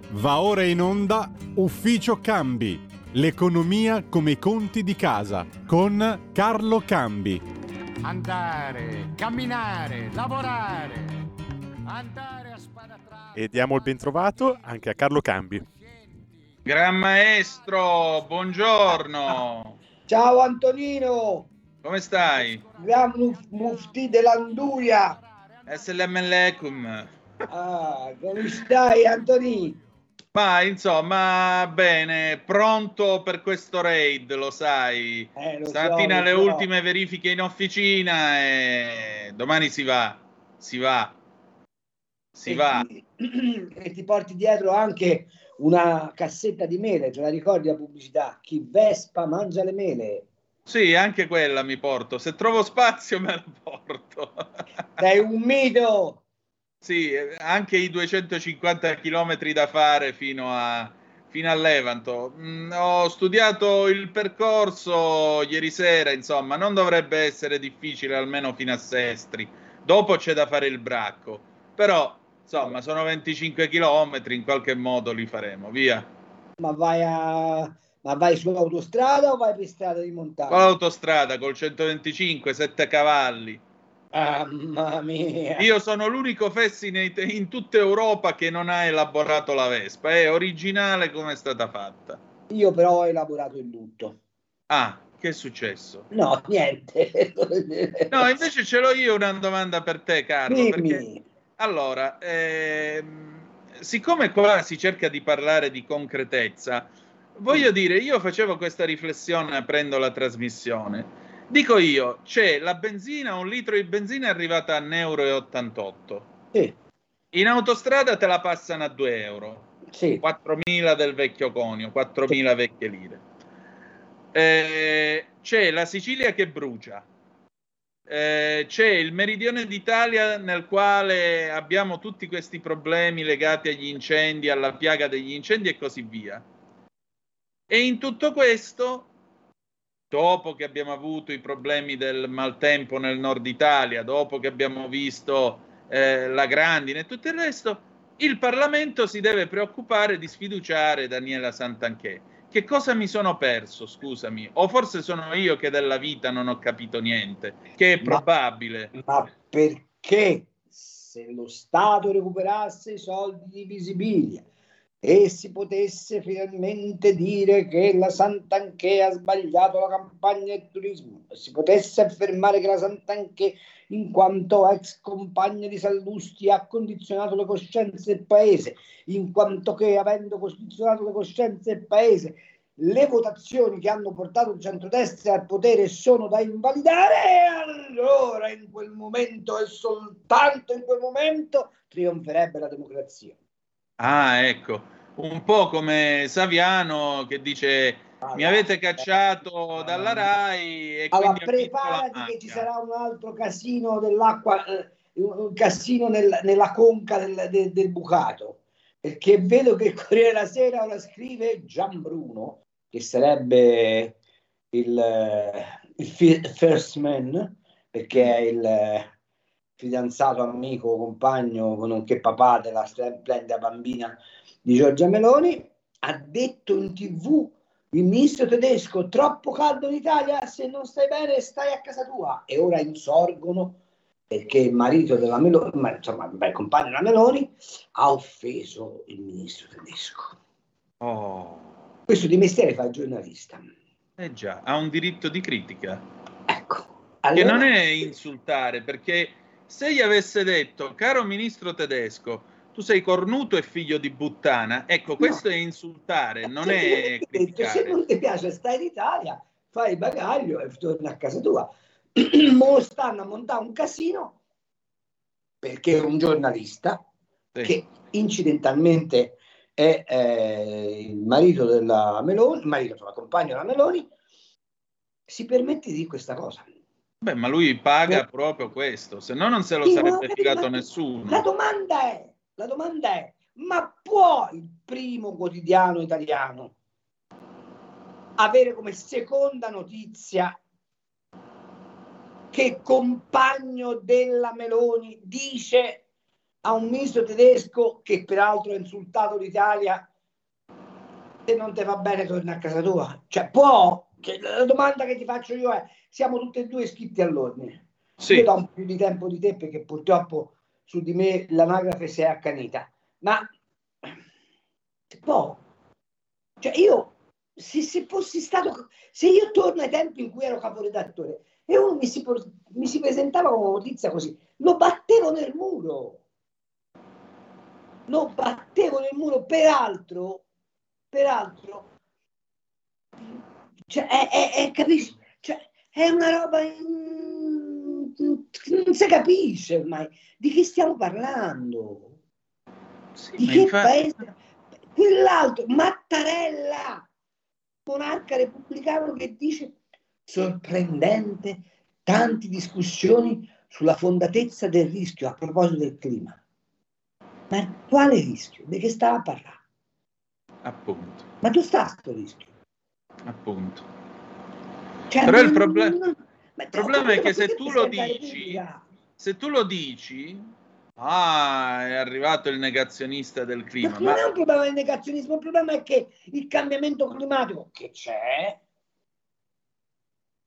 Va ora in onda Ufficio Cambi, l'economia come i conti di casa, con Carlo Cambi. Andare, camminare, lavorare, andare a spadatrare. E diamo il bentrovato anche a Carlo Cambi. Gran maestro, buongiorno. Ciao Antonino, Come stai? gran muf- mufti dell'Anduia. Assalamu alaikum. Ah, come stai Antonino? Ma insomma, bene, pronto per questo raid, lo sai. Eh, lo so, Stamattina lo le so. ultime verifiche in officina e domani si va, si va, si E va. ti- e ti porti dietro anche una cassetta di mele, te la ricordi la pubblicità? Chi Vespa mangia le mele. Sì, anche quella mi porto. Se trovo spazio me la porto. Sei un mito! Sì, anche i 250 km da fare fino a, fino a Levanto. Mm, ho studiato il percorso ieri sera, insomma, non dovrebbe essere difficile, almeno fino a Sestri. Dopo c'è da fare il bracco, però, insomma, sono 25 km, in qualche modo li faremo, via. Ma vai a... Ma vai su autostrada o vai per strada di montagna? Con l'autostrada, col 125, 7 cavalli. Mamma mia! Io sono l'unico Fessi in tutta Europa che non ha elaborato la Vespa, è originale come è stata fatta. Io però ho elaborato il lutto. Ah, che è successo? No, niente. No, invece ce l'ho io una domanda per te, Carlo. Dimmi. Perché, allora, ehm, siccome qua si cerca di parlare di concretezza, voglio dire, io facevo questa riflessione aprendo la trasmissione. Dico io, c'è la benzina, un litro di benzina è arrivata a 1,88 euro. Sì. In autostrada te la passano a 2 euro. Sì. 4.000 del vecchio conio, 4.000 vecchie lire. Eh, c'è la Sicilia che brucia. Eh, c'è il meridione d'Italia nel quale abbiamo tutti questi problemi legati agli incendi, alla piaga degli incendi e così via. E in tutto questo, dopo che abbiamo avuto i problemi del maltempo nel nord Italia, dopo che abbiamo visto eh, la grandine e tutto il resto, il Parlamento si deve preoccupare di sfiduciare Daniela Santanchè, che cosa mi sono perso, scusami? O forse sono io che della vita non ho capito niente, che è Ma- probabile. Ma perché se lo Stato recuperasse i soldi di Visibilia e si potesse finalmente dire che la Sant'Anché ha sbagliato la campagna del turismo, si potesse affermare che la Sant'Anché, in quanto ex compagna di Sallusti, ha condizionato le coscienze del paese, in quanto che avendo condizionato le coscienze del paese, le votazioni che hanno portato il centrodestra al potere sono da invalidare, e allora in quel momento e soltanto in quel momento trionferebbe la democrazia. Ah, ecco, un po' come Saviano che dice mi avete cacciato dalla RAI e Allora, preparati che ci sarà un altro casino dell'acqua, eh, un casino nel- nella conca del, del- del bucato, perché vedo che il Corriere della Sera ora scrive Gian Bruno, che sarebbe il, eh, il fi- first man, perché è il fidanzato, amico, compagno, nonché papà della splendida bambina di Giorgia Meloni, ha detto in tv il ministro tedesco troppo caldo in Italia, se non stai bene stai a casa tua. E ora insorgono perché il marito della Meloni, ma, insomma, il compagno della Meloni, ha offeso il ministro tedesco. Oh, Questo di mestiere fa il giornalista. eh già, ha un diritto di critica. Ecco. Che Allora- non è insultare, perché se gli avesse detto, caro ministro tedesco, tu sei cornuto e figlio di puttana, ecco, questo è insultare, non è detto, se criticare. non ti piace stai in Italia, fai il bagaglio e torni a casa tua. Mo stanno a montare un casino perché un giornalista che incidentalmente è eh, il marito della Meloni, il marito, insomma, compagno della Meloni, si permette di dire questa cosa. Beh, ma lui paga proprio questo, se no non se lo Sì, sarebbe ma- filato La nessuno. domanda è, la domanda è, ma può il primo quotidiano italiano avere come seconda notizia che compagno della Meloni dice a un ministro tedesco che peraltro ha insultato l'Italia se non ti va bene torna a casa tua? Cioè può? Cioè, la domanda che ti faccio io è, siamo tutti e due iscritti all'ordine. Sì. Io do un po' più di tempo di te perché purtroppo su di me l'anagrafe si è accanita. Ma può? Cioè io, se, se fossi stato, se io torno ai tempi in cui ero caporedattore e uno mi si, mi si presentava con una notizia così, lo battevo nel muro. Lo battevo nel muro, peraltro, peraltro, cioè, è, è- è- capisci? È una roba in- non si capisce ormai di che stiamo parlando. di ma che infatti- paese? Quell'altro, Mattarella, monarca repubblicano che dice sorprendente tante discussioni sulla fondatezza del rischio a proposito del clima. Ma quale rischio? Di che stava a parlare? Appunto, Ma tu sta sto rischio? appunto. Cioè, Però il non- proble- non- ma- Il problema è che se tu lo dici, pubblica? se tu lo dici, ah, è arrivato il negazionista del clima, Non ma è un problema del negazionismo, il problema è che il cambiamento climatico che c'è,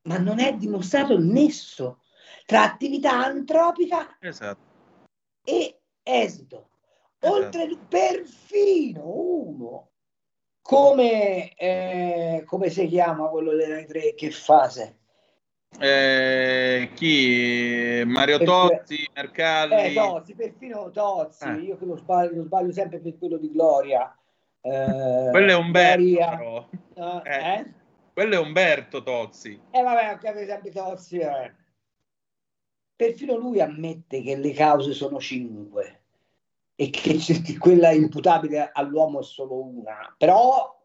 ma non è dimostrato il nesso tra attività antropica esatto. e esito. Oltre perfino uno come, eh, come si chiama quello delle tre che fase? Eh, chi? Mario Perché- Tozzi, Mercalli. Eh, Tozzi, perfino Tozzi, Eh. io che lo sbaglio, lo sbaglio sempre per quello di Gloria. Eh, Quello è Umberto. Eh, Eh, eh? Quello è Umberto Tozzi. Eh vabbè, ho capito sempre Tozzi. Perfino lui ammette che le cause sono cinque e che quella imputabile all'uomo è solo una. Però,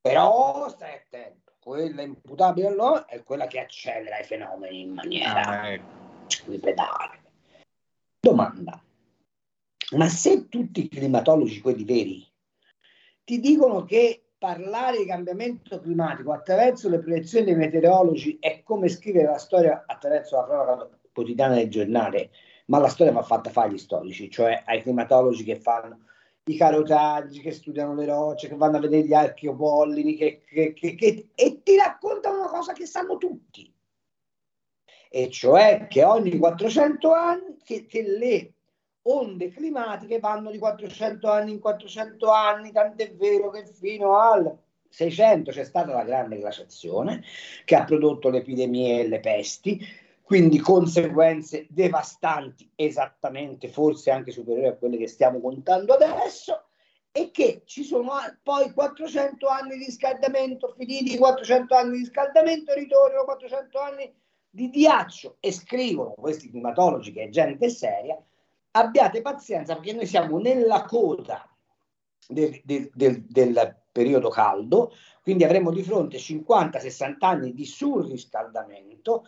però stai attento, quella imputabile all'uomo è quella che accelera i fenomeni in maniera Ah, ecco. bipedale. Domanda. Ma se tutti i climatologi, quelli veri, ti dicono che parlare di cambiamento climatico attraverso le proiezioni dei meteorologi è come scrivere la storia attraverso la cronaca quotidiana del giornale, ma la storia va fatta fare agli storici, cioè ai climatologi che fanno i carotaggi, che studiano le rocce, che vanno a vedere gli archeopollini, che, che- che- e ti raccontano una cosa che sanno tutti, e cioè che ogni 400 anni, che, che le onde climatiche vanno di 400 anni in 400 anni, tant'è vero che fino al 600 c'è stata la grande glaciazione che ha prodotto le epidemie e le pesti, quindi conseguenze devastanti, esattamente, forse anche superiori a quelle che stiamo contando adesso, e che ci sono poi 400 anni di riscaldamento, finiti i 400 anni di riscaldamento, ritornano 400 anni di ghiaccio e scrivono questi climatologi, che è gente seria, abbiate pazienza perché noi siamo nella coda del, del- del- del periodo caldo, quindi avremo di fronte 50-60 anni di surriscaldamento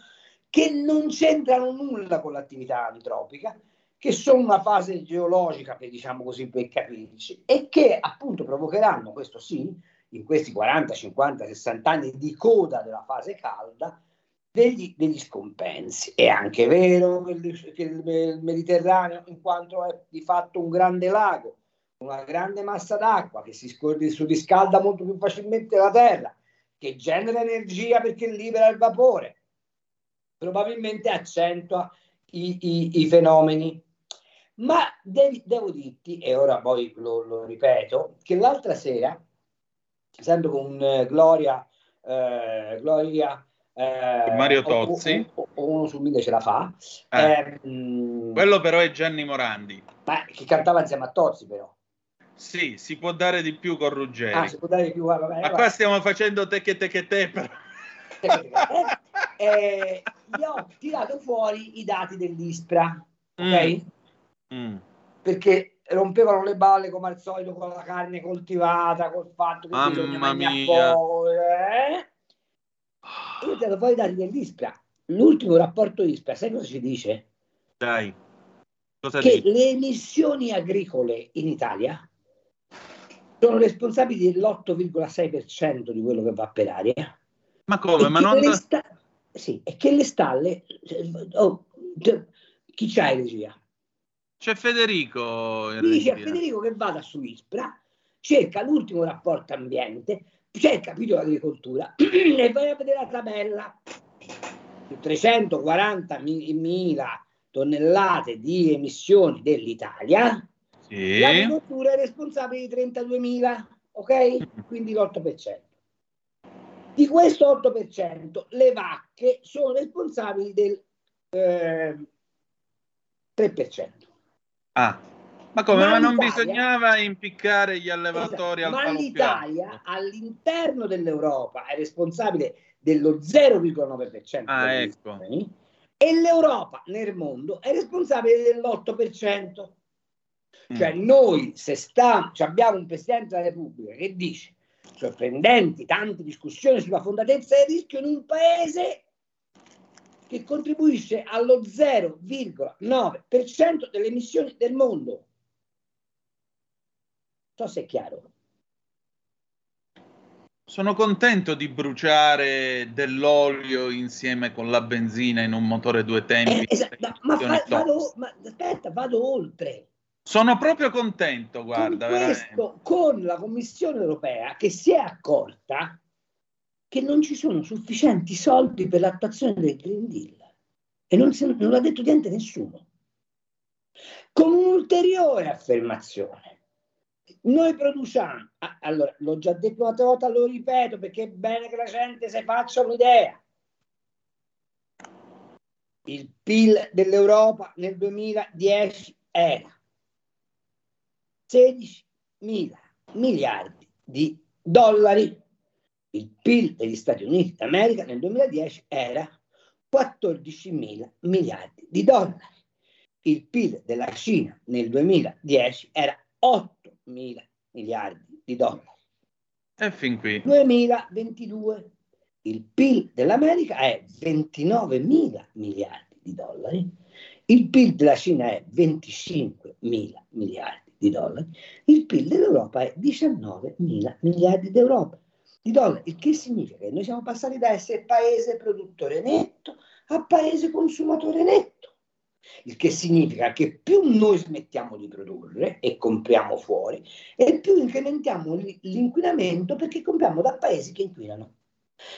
che non c'entrano nulla con l'attività antropica, che sono una fase geologica, per, diciamo così, per capirci, e che appunto provocheranno, questo sì, in questi 40, 50, 60 anni di coda della fase calda, degli, degli scompensi. È anche vero che il, che il Mediterraneo, in quanto è di fatto un grande lago, una grande massa d'acqua che si surriscalda molto più facilmente la Terra, che genera energia perché libera il vapore, probabilmente accentua i, i- i fenomeni. Ma devi- devo dirti, e ora poi lo, lo ripeto, che l'altra sera, sempre con eh, Gloria, eh, Gloria eh, Mario o- o- Tozzi. o- o uno su mille ce la fa, Eh. ehm, Quello però è Gianni Morandi. ma che cantava insieme a Tozzi però. Sì, si può dare di più con Ruggeri. Ah, si può dare di più, va bene, Ma qua stiamo facendo te che te che te. però. Eh, gli ho tirato fuori i dati dell'ISPRA, ok? Mm. Perché rompevano le balle come al solito con la carne coltivata, col fatto che Mamma bisogna mangiare poco. eh? Io ho tirato fuori i dati dell'ISPRA. L'ultimo rapporto ISPRA, sai cosa ci dice? Dai. Cosa che dici? le emissioni agricole in Italia sono responsabili dell'8,6% di quello che va per aria. Ma come? Ma non... sta- sì, e che le stalle... oh, d- chi c'ha in regia? C'è Federico in Dice a. Federico che vada su ISPRA, cerca l'ultimo rapporto ambiente, cerca capitolo agricoltura e vai a vedere la tabella. 340.000 tonnellate di emissioni dell'Italia, Sì. l'agricoltura è responsabile di 32.000, ok? Quindi l'8%. Di questo 8%, le vacche sono responsabili del eh, 3%. Ah. Ma come? Ma Ma, non bisognava impiccare gli allevatori al Ma l'Italia all'interno dell'Europa è responsabile dello 0,9% Ah, ecco. emissioni e l'Europa nel mondo è responsabile dell'8%. Cioè Mm. noi se sta, cioè abbiamo un Presidente della Repubblica che dice sorprendenti tante discussioni sulla fondatezza del rischio in un paese che contribuisce allo 0,9% delle emissioni del mondo. Non so se è chiaro. Sono contento di bruciare dell'olio insieme con la benzina in un motore due tempi. Eh, esatto, ma, fa- vado, ma aspetta, vado oltre. Sono proprio contento, guarda, con questo, con la Commissione europea che si è accorta che non ci sono sufficienti soldi per l'attuazione del Green Deal e non, se- non l'ha detto niente nessuno. Con un'ulteriore affermazione, noi produciamo, ah, allora l'ho già detto un'altra volta, lo ripeto perché è bene che la gente si faccia un'idea. Il PIL dell'Europa nel 2010 era 16 mila miliardi di dollari. Il PIL degli Stati Uniti d'America nel 2010 era 14 mila miliardi di dollari. Il PIL della Cina nel 2010 era 8 mila miliardi di dollari. E fin qui. 2022 il PIL dell'America è 29 mila miliardi di dollari, il PIL della Cina è 25 mila miliardi di dollari, il PIL dell'Europa è 19 mila miliardi di dollari, il che significa che noi siamo passati da essere paese produttore netto a paese consumatore netto. Il che significa che più noi smettiamo di produrre e compriamo fuori, e più incrementiamo l'inquinamento perché compriamo da paesi che inquinano.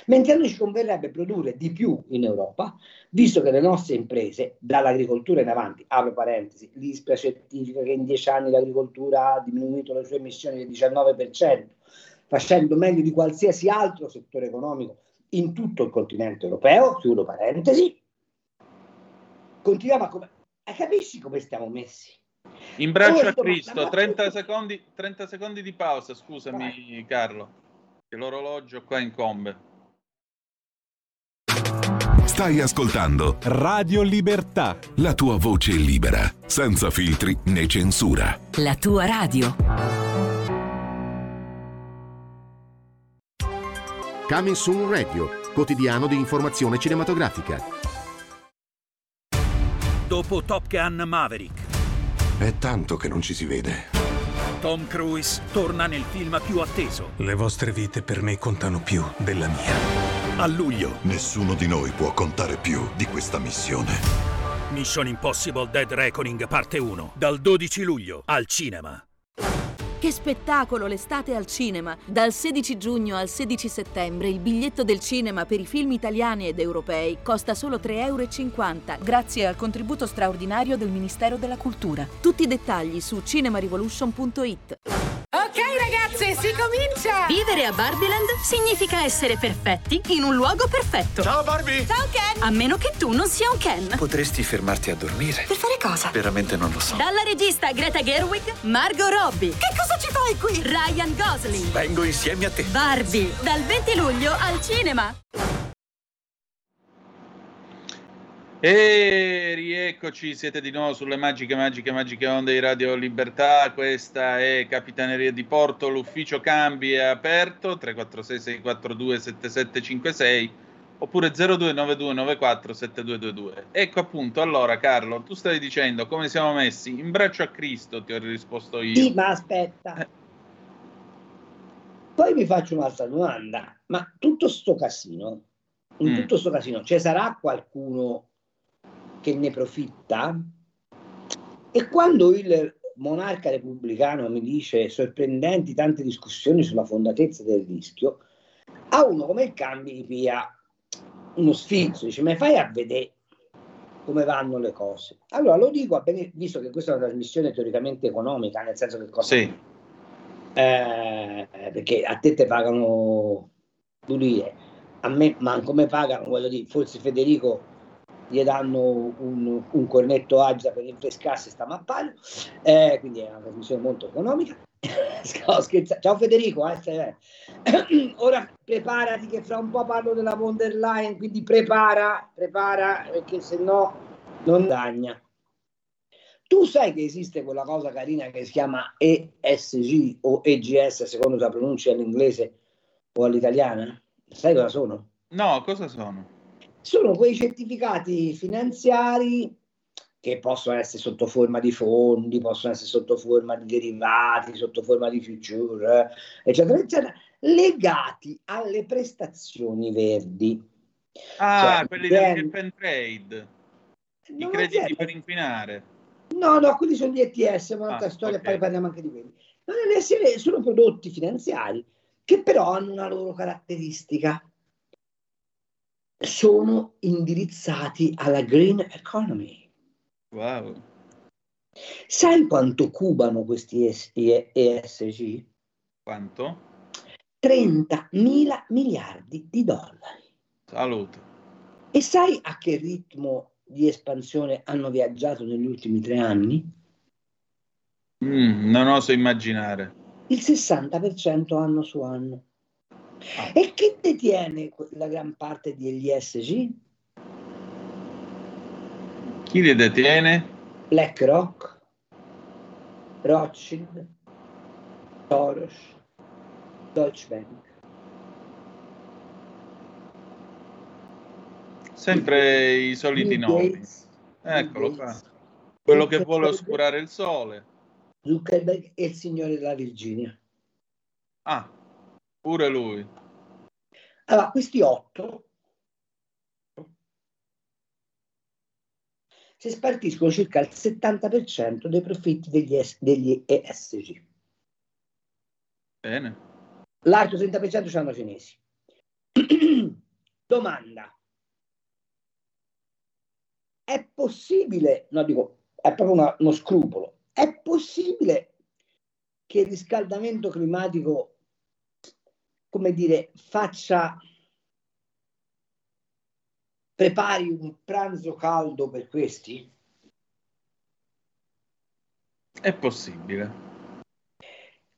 Mentre a noi ci converrebbe produrre di più in Europa, visto che le nostre imprese, dall'agricoltura in avanti, apro parentesi, l'ISPRA certifica che in dieci anni l'agricoltura ha diminuito le sue emissioni del 19%, facendo meglio di qualsiasi altro settore economico in tutto il continente europeo, chiudo parentesi, continuiamo a... eh, capisci come stiamo messi? In braccio Oh, a Cristo, ma- 30 secondi, 30 secondi di pausa, scusami Carlo, che l'orologio qua incombe. Stai ascoltando Radio Libertà. la tua voce libera, senza filtri né censura. La tua radio. Coming Soon Radio, quotidiano di informazione cinematografica. Dopo Top Gun Maverick, È tanto che non ci si vede. Tom Cruise torna nel film più atteso. Le vostre vite per me contano più della mia. A luglio, Nessuno di noi può contare più di questa missione. Mission Impossible Dead Reckoning parte 1, dal 12 luglio al cinema. Che spettacolo l'estate al cinema! Dal 16 giugno al 16 settembre il biglietto del cinema per i film italiani ed europei costa solo 3,50 euro grazie al contributo straordinario del Ministero della Cultura. Tutti i dettagli su cinemarivolution.it. Ok ragazze, si comincia! Vivere a Barbieland significa essere perfetti in un luogo perfetto. Ciao Barbie! Ciao Ken! A meno che tu non sia un Ken. Potresti fermarti a dormire? Per fare cosa? Veramente non lo so. Dalla regista Greta Gerwig, Margot Robbie. Che cosa ci fai qui? Ryan Gosling. Vengo insieme a te. Barbie, dal 20 luglio al cinema. E rieccoci, siete di nuovo sulle magiche, magiche, magiche onde di Radio Libertà. Questa è Capitaneria di Porto. L'ufficio cambi è aperto 346-642-7756 oppure 0292947222. Ecco appunto, allora Carlo, tu stavi dicendo come siamo messi in braccio a Cristo, ti ho risposto io. Sì, ma aspetta. Poi vi faccio un'altra domanda. Ma tutto sto casino, in Mm. tutto sto casino, ci sarà qualcuno che ne profitta? E quando il monarca repubblicano mi dice sorprendenti tante discussioni sulla fondatezza del rischio, a uno come il Cambi gli pia uno sfizio, dice ma fai a vedere come vanno le cose. Allora lo dico, a bene- visto che questa è una trasmissione teoricamente economica, nel senso che cosa... Sì. Eh, perché a te te pagano pulire, a me manco me pagano, voglio dire, forse Federico gli danno un, un cornetto agita per rinfrescarsi sta mappale, eh, quindi è una trasmissione molto economica. Ciao Federico, eh, ora preparati che fra un po' parlo della von der Leyen, quindi prepara, prepara perché se no non dagna. Tu sai che esiste quella cosa carina che si chiama ESG o EGS, secondo la pronuncia all'inglese o all'italiana? Sai cosa sono? No, cosa sono? Sono quei certificati finanziari che possono essere sotto forma di fondi, possono essere sotto forma di derivati, sotto forma di future, eccetera, eccetera, legati alle prestazioni verdi. Ah, Cioè, quelli del cap and trade, i crediti per inquinare. No, no, quelli sono gli ETS, ma un'altra Ah, storia, ok. poi parliamo anche di quelli. L'SL, sono prodotti finanziari che però hanno una loro caratteristica. Sono indirizzati alla green economy. Wow. Sai quanto cubano questi ES- ESG? Quanto? 30 mila miliardi di dollari. Salute. E sai a che ritmo di espansione hanno viaggiato negli ultimi tre anni? Mm, non oso immaginare. Il 60% anno su anno. E chi detiene la gran parte degli ESG? Chi li detiene? BlackRock, Rothschild, Soros, Deutsche Bank. Sempre i soliti Bill nomi. Gates, Eccolo qua. Quello che vuole oscurare il sole. Zuckerberg e il signore della Virginia. Ah, pure lui. Allora, questi otto si spartiscono circa il 70% dei profitti degli, degli ESG. Bene. L'altro 30% ce l'hanno i cinesi. Domanda. È possibile, no dico, è proprio una- uno scrupolo, è possibile che il riscaldamento climatico, come dire, faccia, prepari un pranzo caldo per questi? È possibile.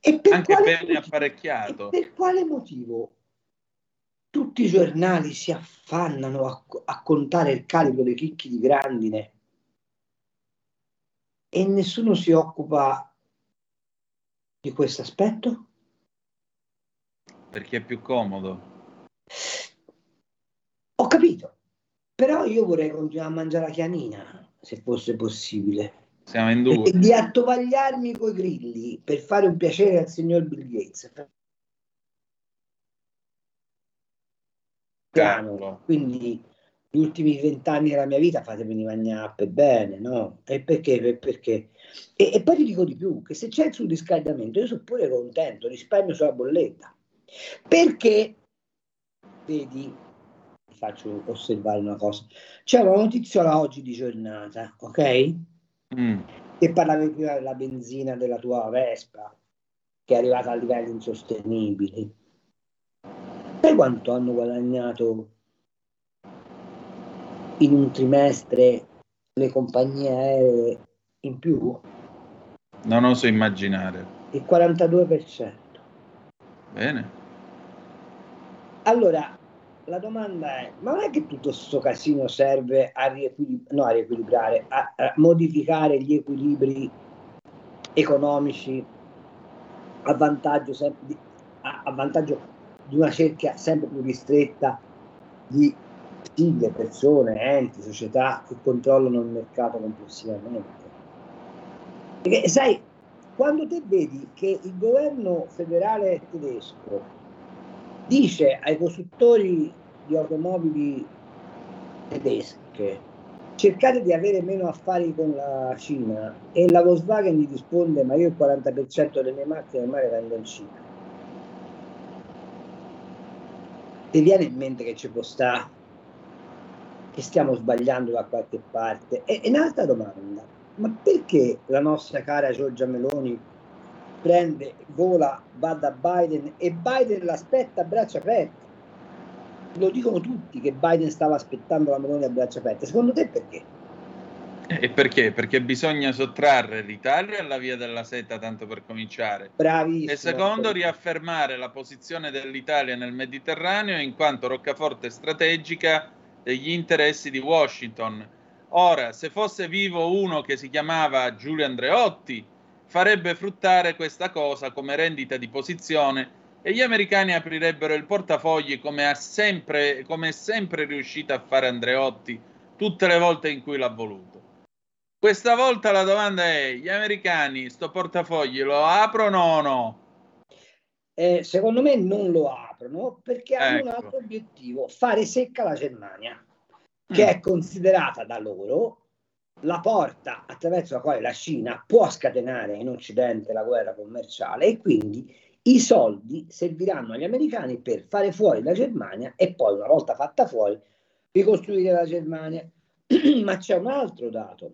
E per Anche bene motivo? apparecchiato. Per quale motivo tutti i giornali si affannano a, a contare il calibro dei chicchi di grandine e nessuno si occupa di questo aspetto? Perché è più comodo. Ho capito, però io vorrei continuare a mangiare la chianina, se fosse possibile. Siamo in E due. di attovagliarmi coi grilli per fare un piacere al signor Bill Gates. Piano. Quindi gli ultimi vent'anni della mia vita fatemi mangiare bene, no? E perché? Per- perché? E, e poi ti dico di più, che se c'è il surriscaldamento io sono pure contento, risparmio sulla bolletta. Perché, vedi, faccio osservare una cosa, c'è una notiziola oggi di giornata, ok? Mm. che parlavi prima della benzina della tua Vespa, che è arrivata a livelli insostenibili. Sai quanto hanno guadagnato in un trimestre le compagnie aeree in più? Non oso immaginare. Il 42%. Bene. Allora, la domanda è, ma non è che tutto questo casino serve a, riequilib- no, a riequilibrare, a, a modificare gli equilibri economici a vantaggio, sem- di, a, vantaggio di una cerchia sempre più ristretta di sigle, persone, enti, società che controllano il mercato complessivamente? Perché sai, quando te vedi che il governo federale tedesco dice ai costruttori di automobili tedesche cercate di avere meno affari con la Cina e la Volkswagen gli risponde ma io il 40% delle mie macchine ormai le vendo in Cina. Ti viene in mente che ci può stare? Che stiamo sbagliando da qualche parte? E, e un'altra domanda ma perché la nostra cara Giorgia Meloni prende, vola, va da Biden e Biden l'aspetta a braccia aperte. Lo dicono tutti che Biden stava aspettando la Meloni a braccia aperte. Secondo te perché? E perché? Perché bisogna sottrarre l'Italia alla via della seta, tanto per cominciare. Bravissimo. E secondo, riaffermare la posizione dell'Italia nel Mediterraneo in quanto roccaforte strategica degli interessi di Washington. Ora, se fosse vivo uno che si chiamava Giulio Andreotti, farebbe fruttare questa cosa come rendita di posizione e gli americani aprirebbero il portafogli come, ha sempre, come è sempre riuscito a fare Andreotti tutte le volte in cui l'ha voluto. Questa volta la domanda è: gli americani sto portafogli lo aprono o no? Eh, secondo me non lo aprono perché hanno un Ecco. altro obiettivo, fare secca la Germania, che Mm. è considerata da loro la porta attraverso la quale la Cina può scatenare in Occidente la guerra commerciale e quindi i soldi serviranno agli americani per fare fuori la Germania e poi una volta fatta fuori ricostruire la Germania. Ma c'è un altro dato.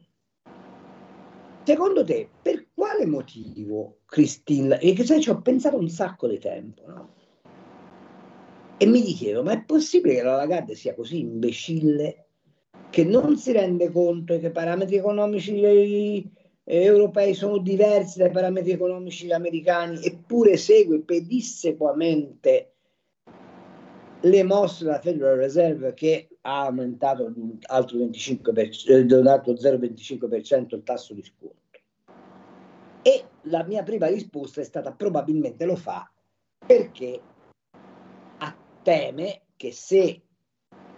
Secondo te, per quale motivo Christine, e che ci ho pensato un sacco di tempo, no? E mi dicevo, ma è possibile che la Lagarde sia così imbecille che non si rende conto che i parametri economici eh, europei sono diversi dai parametri economici americani, eppure segue pedissequamente le mosse della Federal Reserve che ha aumentato di un altro 25%, eh, di un altro 0,25% il tasso di sconto. E la mia prima risposta è stata probabilmente lo fa perché teme che se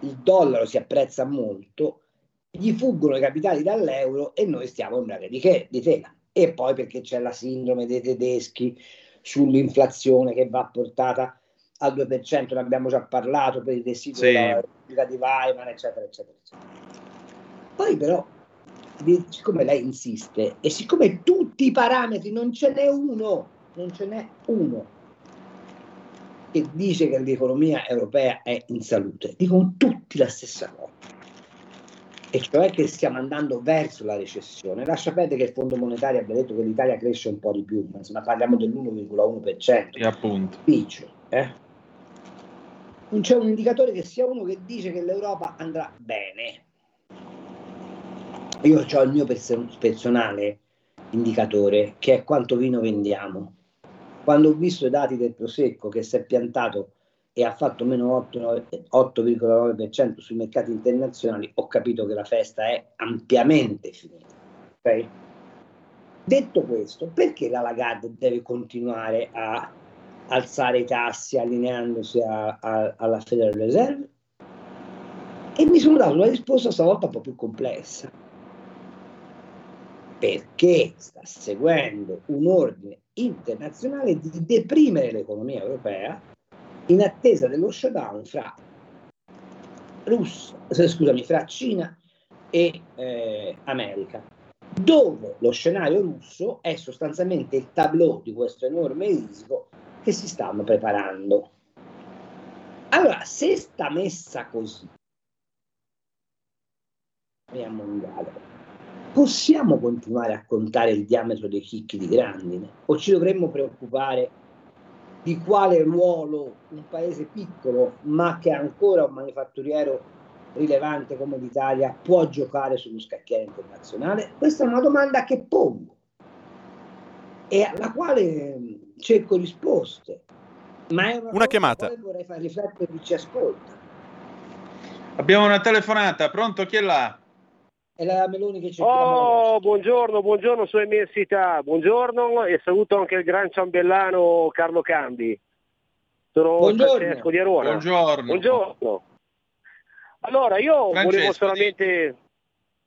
il dollaro si apprezza molto, gli fuggono i capitali dall'euro e noi stiamo in braghe di, che, di tela. E poi perché c'è la sindrome dei tedeschi sull'inflazione che va portata al 2%, ne abbiamo già parlato per il residuo Sì. della Repubblica di Weimar, eccetera, eccetera, eccetera. Poi però siccome lei insiste e siccome tutti i parametri non ce n'è uno, non ce n'è uno che dice che l'economia europea è in salute, dicono tutti la stessa cosa. E cioè che stiamo andando verso la recessione. Lascia perdere che il Fondo Monetario abbia detto che l'Italia cresce un po' di più, ma insomma parliamo dell'1,1%. E appunto. Spiccio, eh? Non c'è un indicatore che sia uno che dice che l'Europa andrà bene. Io ho il mio perso- personale indicatore che è quanto vino vendiamo. Quando ho visto i dati del Prosecco che si è piantato e ha fatto meno 8 8,9% sui mercati internazionali, ho capito che la festa è ampiamente finita. ok? Detto questo, perché la Lagarde deve continuare a alzare i tassi allineandosi a- a- alla Federal Reserve? E mi sono dato una risposta stavolta un po' più complessa. Perché sta seguendo un ordine internazionale di deprimere l'economia europea in attesa dello shutdown fra Russia, eh, scusami, fra Cina e eh, America, dove lo scenario russo è sostanzialmente il tableau di questo enorme rischio che si stanno preparando. Allora, se sta messa così, mondiale, possiamo continuare a contare il diametro dei chicchi di grandine o ci dovremmo preoccupare di quale ruolo un paese piccolo ma che ha ancora un manifatturiero rilevante come l'Italia può giocare sullo scacchiere internazionale? Questa è una domanda che pongo e alla quale mh, cerco risposte. Ma è una, Una chiamata. vorrei far riflettere chi ci ascolta. Abbiamo una telefonata, pronto? Chi è là? È la Meloni che cerca Oh, buongiorno, buongiorno sua immensità, buongiorno e saluto anche il gran ciambellano Carlo Cambi. Sono Buongiorno. Francesco di Arona. Buongiorno. Buongiorno. Allora, io volevo Francesco, solamente,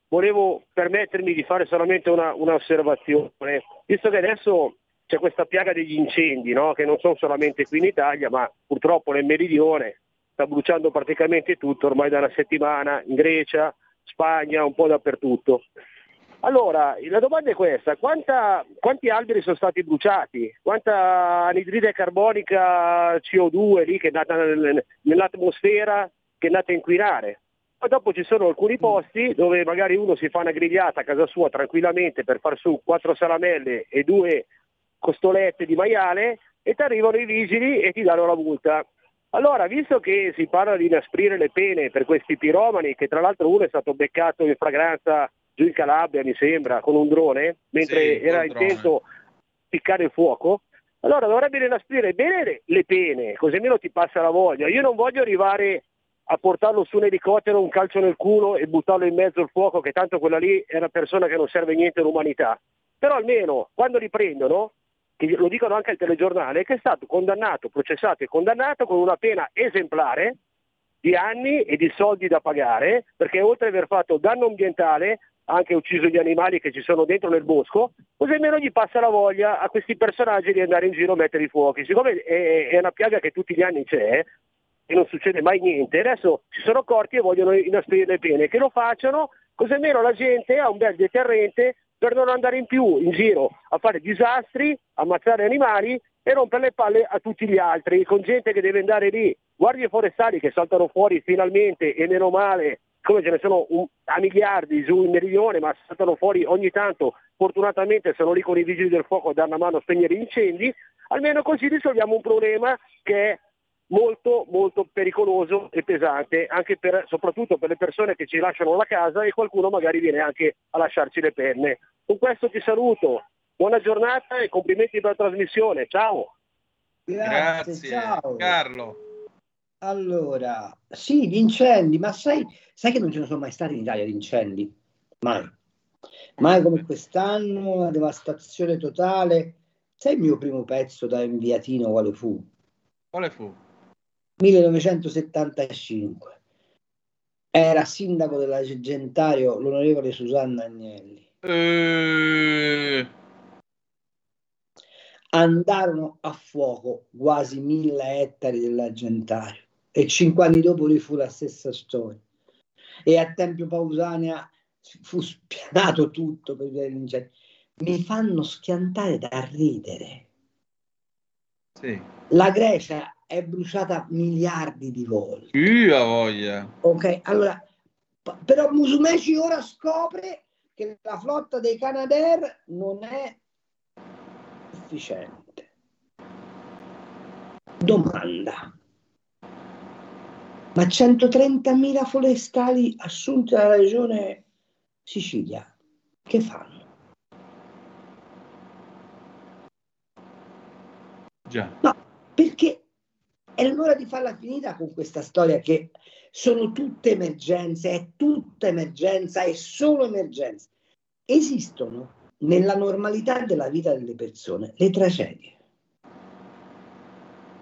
volevo permettermi di fare solamente una, un'osservazione, visto che adesso c'è questa piaga degli incendi, no? che non sono solamente qui in Italia, ma purtroppo nel meridione sta bruciando praticamente tutto ormai da una settimana, in Grecia, Spagna, un po' dappertutto. Allora, la domanda è questa, quanta- quanti alberi sono stati bruciati? Quanta anidride carbonica CO2 lì che è nata nel- nell'atmosfera, che è nata a inquinare? Poi dopo ci sono alcuni posti dove magari uno si fa una grigliata a casa sua tranquillamente per far su quattro salamelle e due costolette di maiale e ti arrivano i vigili e ti danno la multa. Allora, visto che si parla di inasprire le pene per questi piromani, che tra l'altro uno è stato beccato in fragranza giù in Calabria, mi sembra, con un drone, mentre Sì, era intento piccare il fuoco, allora dovrebbe inasprire bene le- le pene, così almeno ti passa la voglia. Io non voglio arrivare a portarlo su un elicottero, un calcio nel culo e buttarlo in mezzo al fuoco, che tanto quella lì è una persona che non serve niente all'umanità. Però almeno quando li prendono, che lo dicono anche al telegiornale, che è stato condannato, processato e condannato con una pena esemplare di anni e di soldi da pagare, perché oltre ad aver fatto danno ambientale, anche ucciso gli animali che ci sono dentro nel bosco, così almeno gli passa la voglia a questi personaggi di andare in giro a mettere i fuochi. Siccome è, è una piaga che tutti gli anni c'è e non succede mai niente, adesso si sono accorti e vogliono inasprire le pene, che lo facciano, così almeno la gente ha un bel deterrente per non andare in più in giro a fare disastri, ammazzare animali e rompere le palle a tutti gli altri, con gente che deve andare lì, guardie forestali che saltano fuori finalmente e meno male, come ce ne sono un- a miliardi giù in meridione, ma saltano fuori ogni tanto, fortunatamente sono lì con i vigili del fuoco a dare una mano a spegnere gli incendi, almeno così risolviamo un problema che è molto molto pericoloso e pesante, anche per, soprattutto per le persone che ci lasciano la casa e qualcuno magari viene anche a lasciarci le penne. Con questo ti saluto, buona giornata e complimenti per la trasmissione, ciao! Grazie, ciao. Carlo. Allora, sì, gli incendi, ma sai, sai che non ce ne sono mai stati in Italia di incendi? Mai. Mai come quest'anno, una devastazione totale. Sai il mio primo pezzo da inviatino quale fu? Quale fu? 1975. Era sindaco della Gentario l'onorevole Susanna Agnelli. Eh, Andarono a fuoco quasi mille ettari dell'Argentario e cinque anni dopo rifu la stessa storia. E a Tempio Pausania fu spianato tutto per via dell'incendio, mi fanno schiantare da ridere. Sì. La Grecia è bruciata miliardi di volte. Io voglia. Ok, allora, però Musumeci ora scopre che la flotta dei Canadair non è efficiente. Domanda. Ma 130.000 forestali assunti dalla regione Sicilia, che fanno? Già. No, perché è l'ora di farla finita con questa storia che sono tutte emergenze, è tutta emergenza, è solo emergenza. Esistono nella normalità della vita delle persone le tragedie.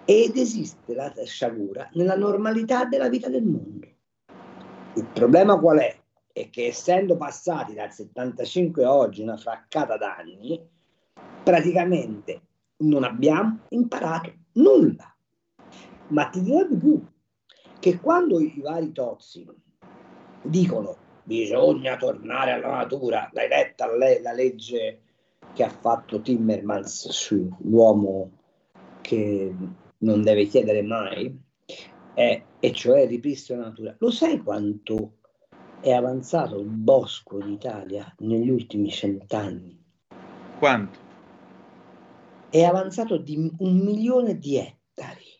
Ed esiste la sciagura nella normalità della vita del mondo. Il problema qual è? È che essendo passati dal 75 a oggi una fraccata d'anni, praticamente non abbiamo imparato nulla. Ma ti dirò di più, che quando i vari tozzi dicono bisogna tornare alla natura, l'hai letta le- la legge che ha fatto Timmermans sull'uomo che non deve chiedere mai, eh, e cioè ripristino della natura. Lo sai quanto è avanzato il bosco d'Italia negli ultimi cent'anni? Quanto? È avanzato di un milione di ettari.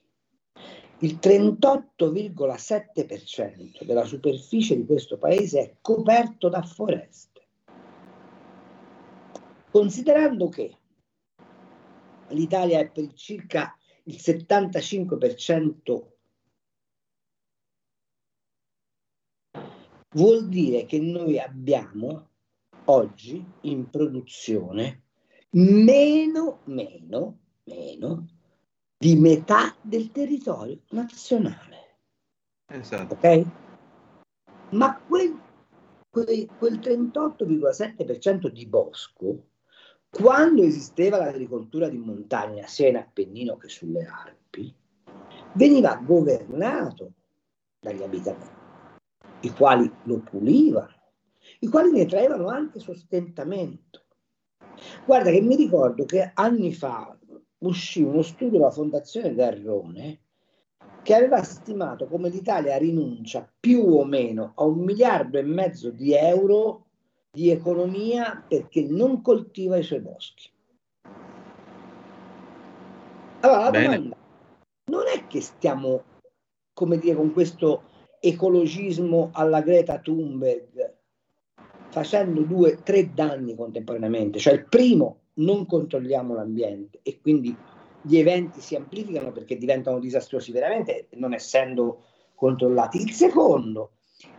Il 38,7% della superficie di questo paese è coperto da foreste. Considerando che l'Italia è per circa il 75%, vuol dire che noi abbiamo oggi in produzione meno, meno, meno di metà del territorio nazionale. Esatto. Ok? Ma quel, quel, quel 38,7% di bosco, quando esisteva l'agricoltura di montagna, sia in Appennino che sulle Alpi, veniva governato dagli abitanti, i quali lo pulivano, i quali ne traevano anche sostentamento. Guarda che mi ricordo che anni fa uscì uno studio della Fondazione Garrone che aveva stimato come l'Italia rinuncia più o meno a un miliardo e mezzo di euro di economia perché non coltiva i suoi boschi. Allora la Bene. domanda non è che stiamo, come dire, con questo ecologismo alla Greta Thunberg facendo due, tre danni contemporaneamente. Cioè il primo, non controlliamo l'ambiente e quindi gli eventi si amplificano perché diventano disastrosi veramente non essendo controllati. Il secondo,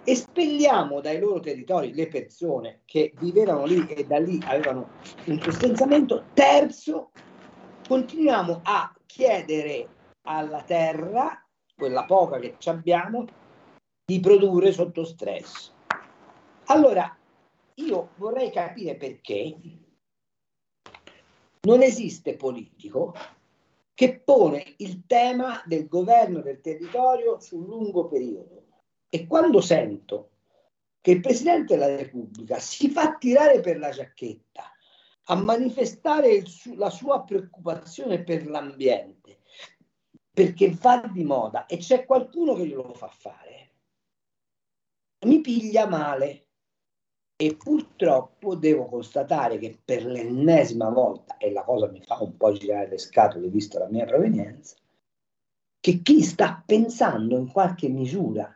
espelliamo dai loro territori le persone che vivevano lì e da lì avevano un sostentamento. Terzo, continuiamo a chiedere alla terra, quella poca che abbiamo, di produrre sotto stress. Allora, io vorrei capire perché non esiste politico che pone il tema del governo del territorio sul lungo periodo. E quando sento che il Presidente della Repubblica si fa tirare per la giacchetta a manifestare su- la sua preoccupazione per l'ambiente, perché va di moda e c'è qualcuno che glielo fa fare, mi piglia male. E purtroppo devo constatare che per l'ennesima volta, e la cosa mi fa un po' girare le scatole visto la mia provenienza, che chi sta pensando in qualche misura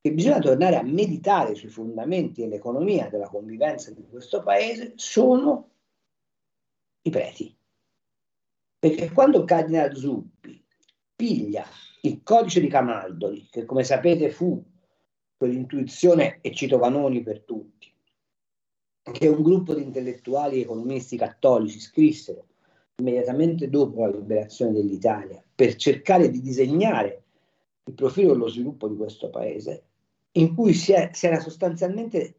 che bisogna tornare a meditare sui fondamenti e l'economia della convivenza di questo paese sono i preti. Perché quando il cardinale Zuppi piglia il codice di Camaldoli, che come sapete fu quell'intuizione, e cito Vanoni per tutti, che un gruppo di intellettuali e economisti cattolici scrissero immediatamente dopo la liberazione dell'Italia per cercare di disegnare il profilo dello sviluppo di questo paese, in cui si, è- si era sostanzialmente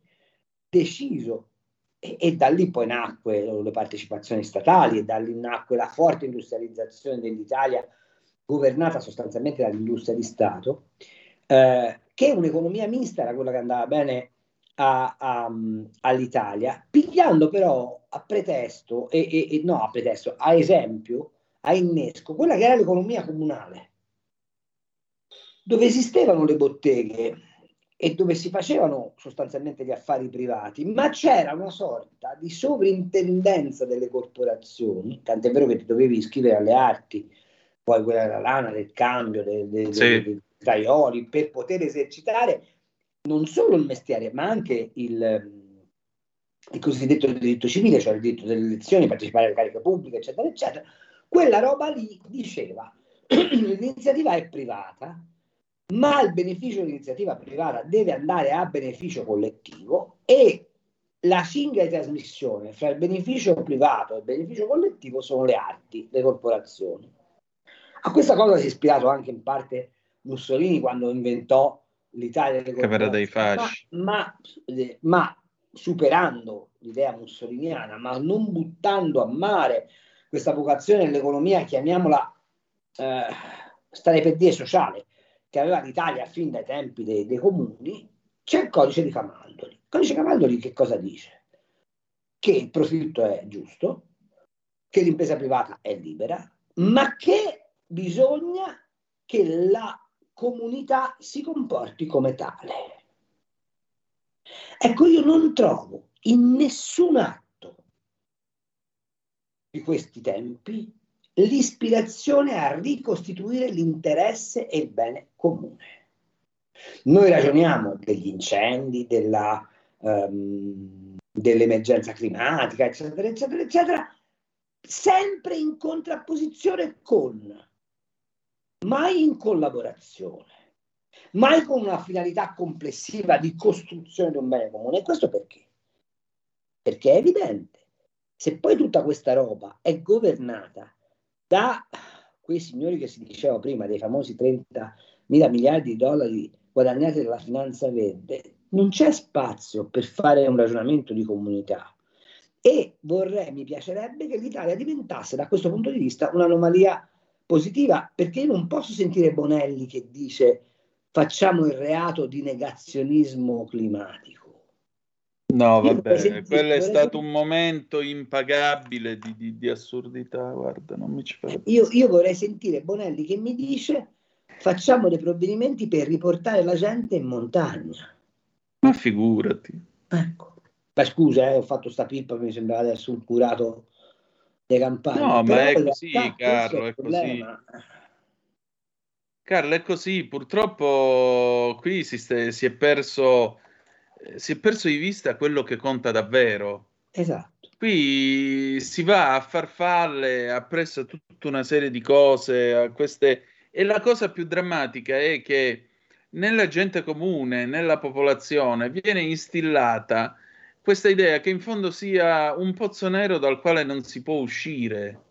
deciso e, e da lì poi nacque le partecipazioni statali e da lì nacque la forte industrializzazione dell'Italia governata sostanzialmente dall'industria di Stato, eh, che un'economia mista era quella che andava bene a- a- all'Italia, pigliando però a pretesto, e, e- e- no a pretesto, a esempio, a innesco, quella che era l'economia comunale, dove esistevano le botteghe e dove si facevano sostanzialmente gli affari privati, ma c'era una sorta di sovrintendenza delle corporazioni, tant'è vero che ti dovevi iscrivere alle arti, poi quella della lana, del cambio, dei, dei, Sì. dei- dei taioli, per poter esercitare non solo il mestiere, ma anche il, il cosiddetto diritto civile, cioè il diritto delle elezioni, partecipare alle cariche pubbliche, eccetera, eccetera. Quella roba lì diceva l'iniziativa è privata, ma il beneficio dell'iniziativa privata deve andare a beneficio collettivo e la cinghia di trasmissione fra il beneficio privato e il beneficio collettivo sono le arti, le corporazioni. A questa cosa si è ispirato anche in parte Mussolini quando inventò l'Italia Camera dei fasci. ma, ma- ma superando l'idea mussoliniana, ma non buttando a mare questa vocazione dell'economia, chiamiamola eh, stare per dire sociale, che aveva l'Italia fin dai tempi dei, dei comuni, c'è il codice di Camaldoli. Il codice Camaldoli che cosa dice? Che il profitto è giusto, che l'impresa privata è libera, ma che bisogna che la comunità si comporti come tale. Ecco, io non trovo in nessun atto di questi tempi l'ispirazione a ricostituire l'interesse e il bene comune. Noi ragioniamo degli incendi, della, ehm, dell'emergenza climatica, eccetera, eccetera, eccetera, sempre in contrapposizione con, mai in collaborazione, mai con una finalità complessiva di costruzione di un bene comune. E questo perché? Perché è evidente, se poi tutta questa roba è governata da quei signori che si diceva prima, dei famosi 30 mila miliardi di dollari guadagnati dalla finanza verde, non c'è spazio per fare un ragionamento di comunità. E vorrei, mi piacerebbe che l'Italia diventasse da questo punto di vista un'anomalia positiva, perché io non posso sentire Bonelli che dice facciamo il reato di negazionismo climatico. No, vabbè, quello è stato un momento impagabile di, di- di assurdità, guarda, non mi ci fare. Io, io vorrei sentire Bonelli che mi dice facciamo dei provvedimenti per riportare la gente in montagna. Ma figurati. Ma scusa, eh, ho fatto sta pippa, mi sembrava adesso un curato dei campani. No, Però ma è così, Carlo, è così. problema. Carlo, è così. Purtroppo qui si, si è perso, eh, si è perso di vista quello che conta davvero. Esatto. Qui si va a farfalle, appresso tutta una serie di cose, a queste... e la cosa più drammatica è che nella gente comune, nella popolazione, viene instillata questa idea che in fondo sia un pozzo nero dal quale non si può uscire.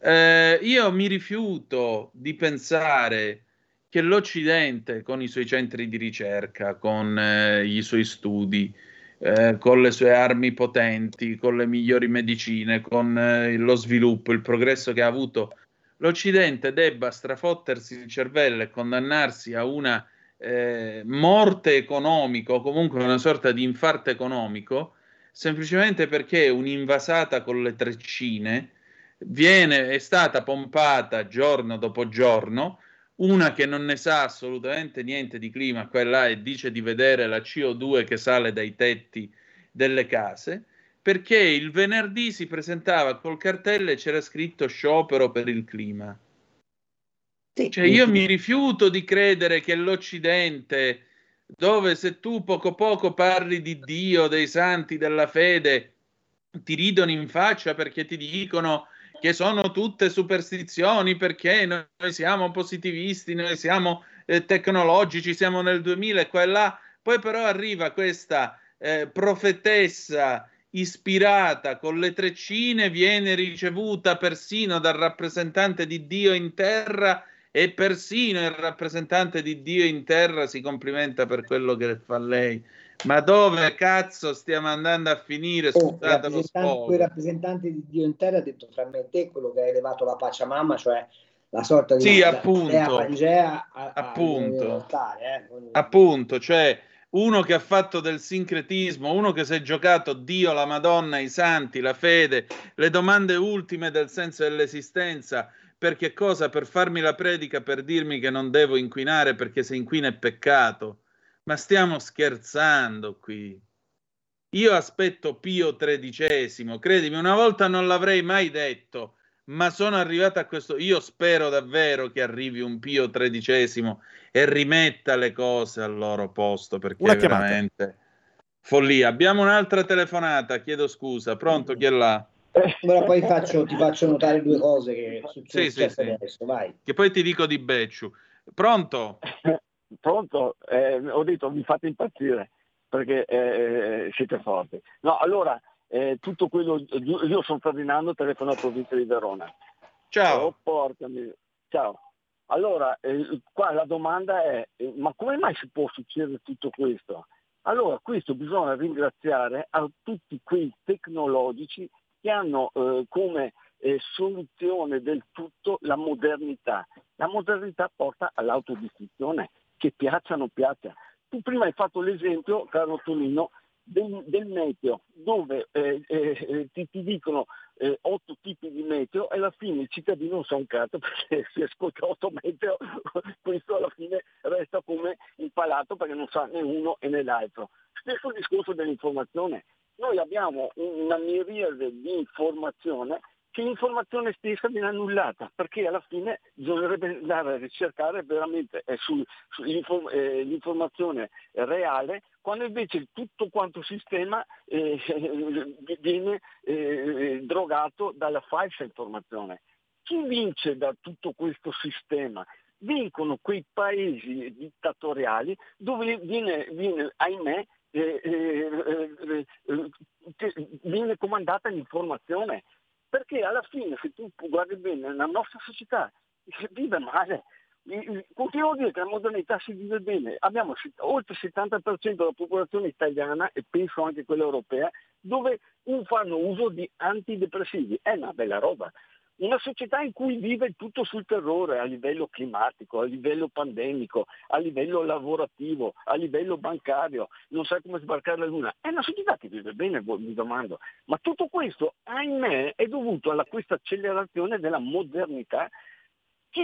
Eh, io mi rifiuto di pensare che l'Occidente, con i suoi centri di ricerca, con eh, i suoi studi, eh, con le sue armi potenti, con le migliori medicine, con eh, lo sviluppo, il progresso che ha avuto, l'Occidente debba strafottersi il cervello e condannarsi a una eh, morte economica o comunque una sorta di infarto economico, semplicemente perché un'invasata con le treccine viene, è stata pompata giorno dopo giorno, una che non ne sa assolutamente niente di clima, quella e dice di vedere la CO2 che sale dai tetti delle case, perché il venerdì si presentava col cartello e c'era scritto sciopero per il clima. Cioè, io mi rifiuto di credere che l'Occidente, dove se tu poco poco parli di Dio, dei santi, della fede, ti ridono in faccia perché ti dicono che sono tutte superstizioni, perché noi siamo positivisti, noi siamo eh, tecnologici, siamo nel 2000 e qua e là. Poi però arriva questa eh, profetessa ispirata con le treccine, viene ricevuta persino dal rappresentante di Dio in terra e persino il rappresentante di Dio in terra si complimenta per quello che fa lei. Ma dove cazzo stiamo andando a finire? Oh, Scusate lo rappresentante- quel sfogo. rappresentante di Dio in terra ha detto fra me e te quello che ha elevato la Pachamama, cioè la sorta di Sì, la- appunto. dea Pangea a- a- Appunto. all'altare, eh. Appunto, cioè uno che ha fatto del sincretismo, uno che si è giocato Dio, la Madonna, i santi, la fede, le domande ultime del senso dell'esistenza, per che cosa? Per farmi la predica, per dirmi che non devo inquinare perché se inquina è peccato. Ma stiamo scherzando qui. Io aspetto Pio XIII, credimi, una volta non l'avrei mai detto, ma sono arrivato a questo. Io spero davvero che arrivi un Pio XIII e rimetta le cose al loro posto perché Una è chiamata. veramente follia. Abbiamo un'altra telefonata, chiedo scusa. Pronto, chi è là? Ora poi faccio- ti faccio notare due cose che Sì, sì, successe sì. adesso, vai. Che poi ti dico di Becciu. Pronto? Pronto? Eh, ho detto mi fate impazzire perché eh, siete forti. No, allora, eh, tutto quello, io sono Ferdinando, telefono alla provincia di Verona. Ciao. Oh, porca miseria. Ciao. Allora, eh, qua la domanda è, eh, ma come mai si può succedere tutto questo? Allora, questo bisogna ringraziare a tutti quei tecnologici che hanno eh, come eh, soluzione del tutto la modernità. La modernità porta all'autodistruzione, che piaccia o non piaccia. Tu prima hai fatto l'esempio, caro Tonino, del, del meteo, dove eh, eh, ti, ti dicono eh, otto tipi di meteo e alla fine il cittadino non sa un cazzo perché si ascolta otto meteo, questo alla fine resta come impalato perché non sa né uno e né l'altro. Stesso discorso dell'informazione. Noi abbiamo una miriade di informazione che l'informazione stessa viene annullata, perché alla fine bisognerebbe andare a ricercare veramente eh, su- sull'inform- eh, l'informazione reale, quando invece tutto quanto sistema eh, viene eh, drogato dalla falsa informazione. Chi vince da tutto questo sistema? Vincono quei paesi dittatoriali dove viene, viene ahimè, eh, viene comandata l'informazione. Perché alla fine, se tu guardi bene, la nostra società si vive male. Continuo a dire che la modernità si vive bene. Abbiamo oltre il 70% della popolazione italiana e penso anche quella europea dove fanno uso di antidepressivi. È una bella roba. Una società in cui vive tutto sul terrore a livello climatico, a livello pandemico, a livello lavorativo, a livello bancario, non sa come sbarcare la luna. È una società che vive bene, vo- mi domando. Ma tutto questo, ahimè, è dovuto a questa accelerazione della modernità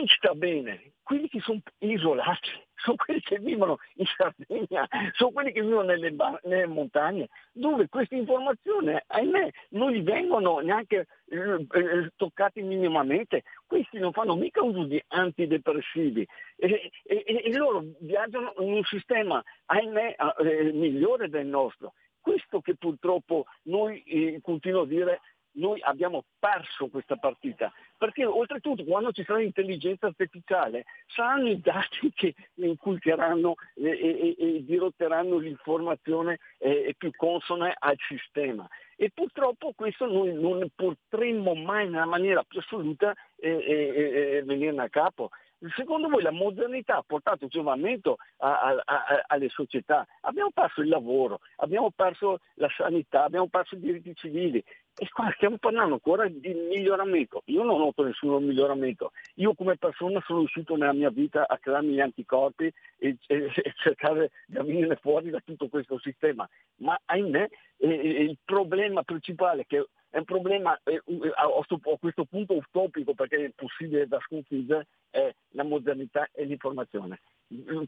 chi sta bene? Quelli che sono isolati, sono quelli che vivono in Sardegna, sono quelli che vivono nelle, ba- nelle montagne, dove queste informazioni, ahimè, non gli vengono neanche eh, eh, toccati minimamente. Questi non fanno mica uso di antidepressivi e- e- e loro viaggiano in un sistema, ahimè, eh, migliore del nostro. Questo che purtroppo noi, eh, continuo a dire, noi abbiamo perso questa partita, perché oltretutto quando ci sarà l'intelligenza artificiale saranno i dati che inculcheranno e, e- e dirotteranno l'informazione eh, più consona al sistema. E purtroppo questo noi non potremmo mai nella maniera più assoluta eh, eh, eh, venirne a capo. Secondo voi la modernità ha portato giovamento a- a- a- alle società? Abbiamo perso il lavoro, abbiamo perso la sanità, abbiamo perso i diritti civili e qua stiamo parlando ancora di miglioramento. Io non noto nessun miglioramento. Io come persona sono riuscito nella mia vita a crearmi gli anticorpi e, e- e cercare di venire fuori da tutto questo sistema. Ma ahimè eh, eh, il problema principale che è un problema eh, a, a questo punto utopico perché è impossibile da sconfiggere è la modernità e l'informazione.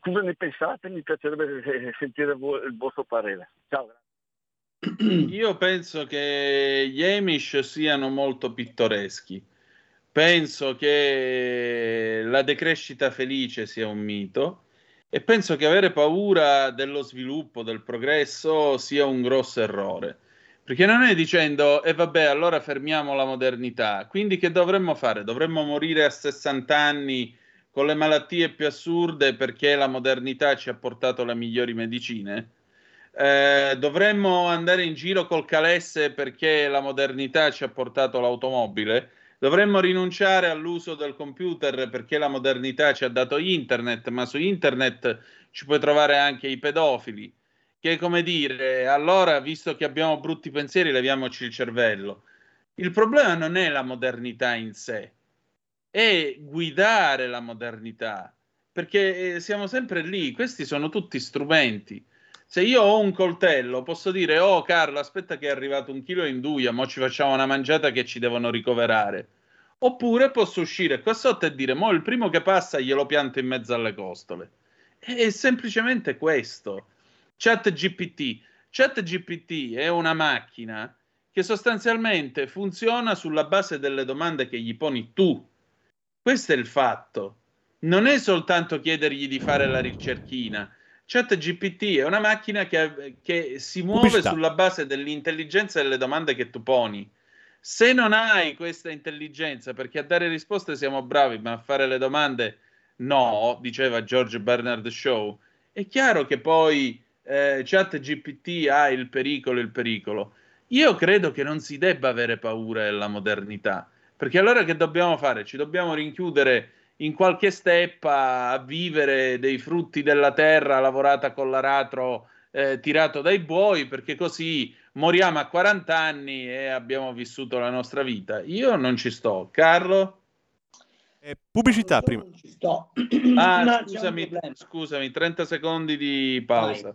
Cosa ne pensate? Mi piacerebbe eh, sentire vo- il vostro parere. Ciao. Io penso che gli Amish siano molto pittoreschi. Penso che la decrescita felice sia un mito e penso che avere paura dello sviluppo, del progresso sia un grosso errore. Perché non è dicendo, e vabbè, allora fermiamo la modernità. Quindi che dovremmo fare? Dovremmo morire a 60 anni con le malattie più assurde perché la modernità ci ha portato le migliori medicine? Eh, dovremmo andare in giro col calesse perché la modernità ci ha portato l'automobile? Dovremmo rinunciare all'uso del computer perché la modernità ci ha dato internet, ma su internet ci puoi trovare anche i pedofili. Che come dire, allora, visto che abbiamo brutti pensieri, leviamoci il cervello. Il problema non è la modernità in sé, è guidare la modernità, perché eh, siamo sempre lì, questi sono tutti strumenti. Se io ho un coltello, posso dire, oh Carlo, aspetta che è arrivato un chilo in duia, mo ci facciamo una mangiata che ci devono ricoverare. Oppure posso uscire qua sotto e dire, mo il primo che passa glielo pianto in mezzo alle costole. È semplicemente questo. Chat GPT. Chat GPT è una macchina che sostanzialmente funziona sulla base delle domande che gli poni tu. Questo è il fatto. Non è soltanto chiedergli di fare la ricerchina. Chat GPT è una macchina che, che si muove Pubblicità. sulla base dell'intelligenza delle domande che tu poni. Se non hai questa intelligenza, perché a dare risposte siamo bravi, ma a fare le domande no, diceva George Bernard Shaw, è chiaro che poi eh, Chat GPT ha il pericolo, il pericolo. Io credo che non si debba avere paura della modernità, perché allora che dobbiamo fare? Ci dobbiamo rinchiudere in qualche steppa a vivere dei frutti della terra lavorata con l'aratro eh, tirato dai buoi, perché così moriamo a 40 anni e abbiamo vissuto la nostra vita. Io non ci sto. Carlo? pubblicità prima. Sto. Ah, scusami, scusami, 30 secondi di pausa.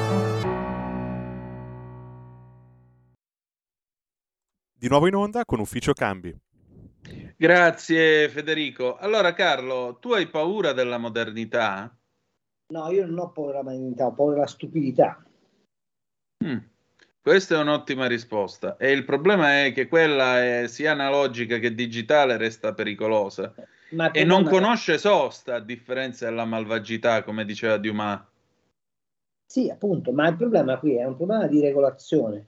Di nuovo in onda con Ufficio Cambi. Grazie Federico. Allora Carlo, tu hai paura della modernità? No, io non ho paura della modernità, ho paura della stupidità. Mm, Questa è un'ottima risposta. E il problema è che quella è sia analogica che digitale resta pericolosa. Ma E non conosce sosta, a differenza della malvagità, come diceva Dumas. Sì, appunto, ma il problema qui è un problema di regolazione,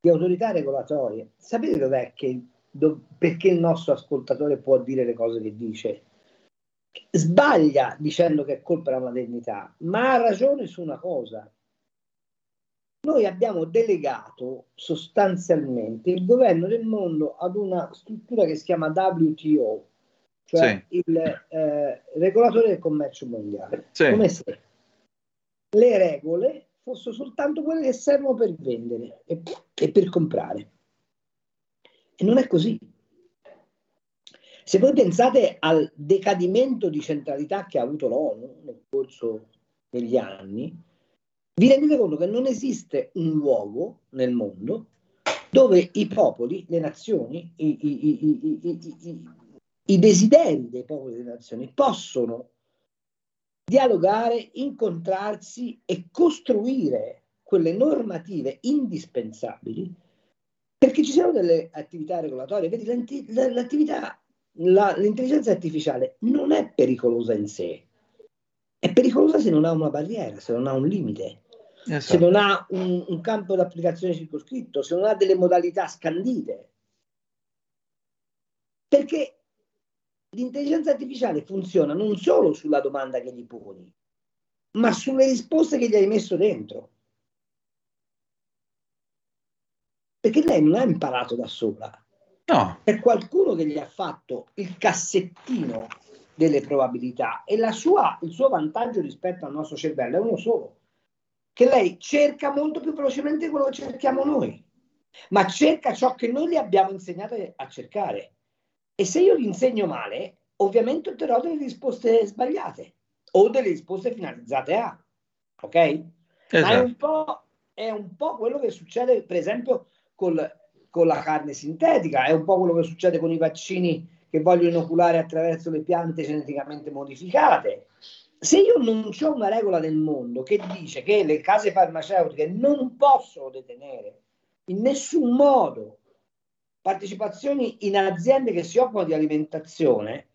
di autorità regolatorie. Sapete dov'è che, do- perché il nostro ascoltatore può dire le cose che dice? Sbaglia dicendo che è colpa della modernità, ma ha ragione su una cosa. Noi abbiamo delegato sostanzialmente il governo del mondo ad una struttura che si chiama WTO, cioè il eh, regolatore del commercio mondiale, Sì. come se le regole fossero soltanto quelle che servono per vendere e, e per comprare. E non è così. Se voi pensate al decadimento di centralità che ha avuto l'ONU nel corso degli anni, vi rendete conto che non esiste un luogo nel mondo dove i popoli, le nazioni, i, i- i- i- desideri dei popoli e delle nazioni possono dialogare, incontrarsi e costruire quelle normative indispensabili perché ci siano delle attività regolatorie. Vedi, l'attività, la- l'intelligenza artificiale non è pericolosa in sé, è pericolosa se non ha una barriera, se non ha un limite, se non ha un, un campo d'applicazione circoscritto, se non ha delle modalità scandite. Perché l'intelligenza artificiale funziona non solo sulla domanda che gli poni, ma sulle risposte che gli hai messo dentro. Perché lei non ha imparato da sola. No. È qualcuno che gli ha fatto il cassettino delle probabilità e la sua- il suo vantaggio rispetto al nostro cervello è uno solo, che lei cerca molto più velocemente quello che cerchiamo noi, ma cerca ciò che noi gli abbiamo insegnato a cercare. E se io gli insegno male, ovviamente otterrò delle risposte sbagliate o delle risposte finalizzate a. Ok? Ma è Esatto. un, po', è un po' quello che succede, per esempio, col- con la carne sintetica, è un po' quello che succede con i vaccini che vogliono inoculare attraverso le piante geneticamente modificate. se io non c'ho una regola del mondo che dice che le case farmaceutiche non possono detenere in nessun modo partecipazioni in aziende che si occupano di alimentazione,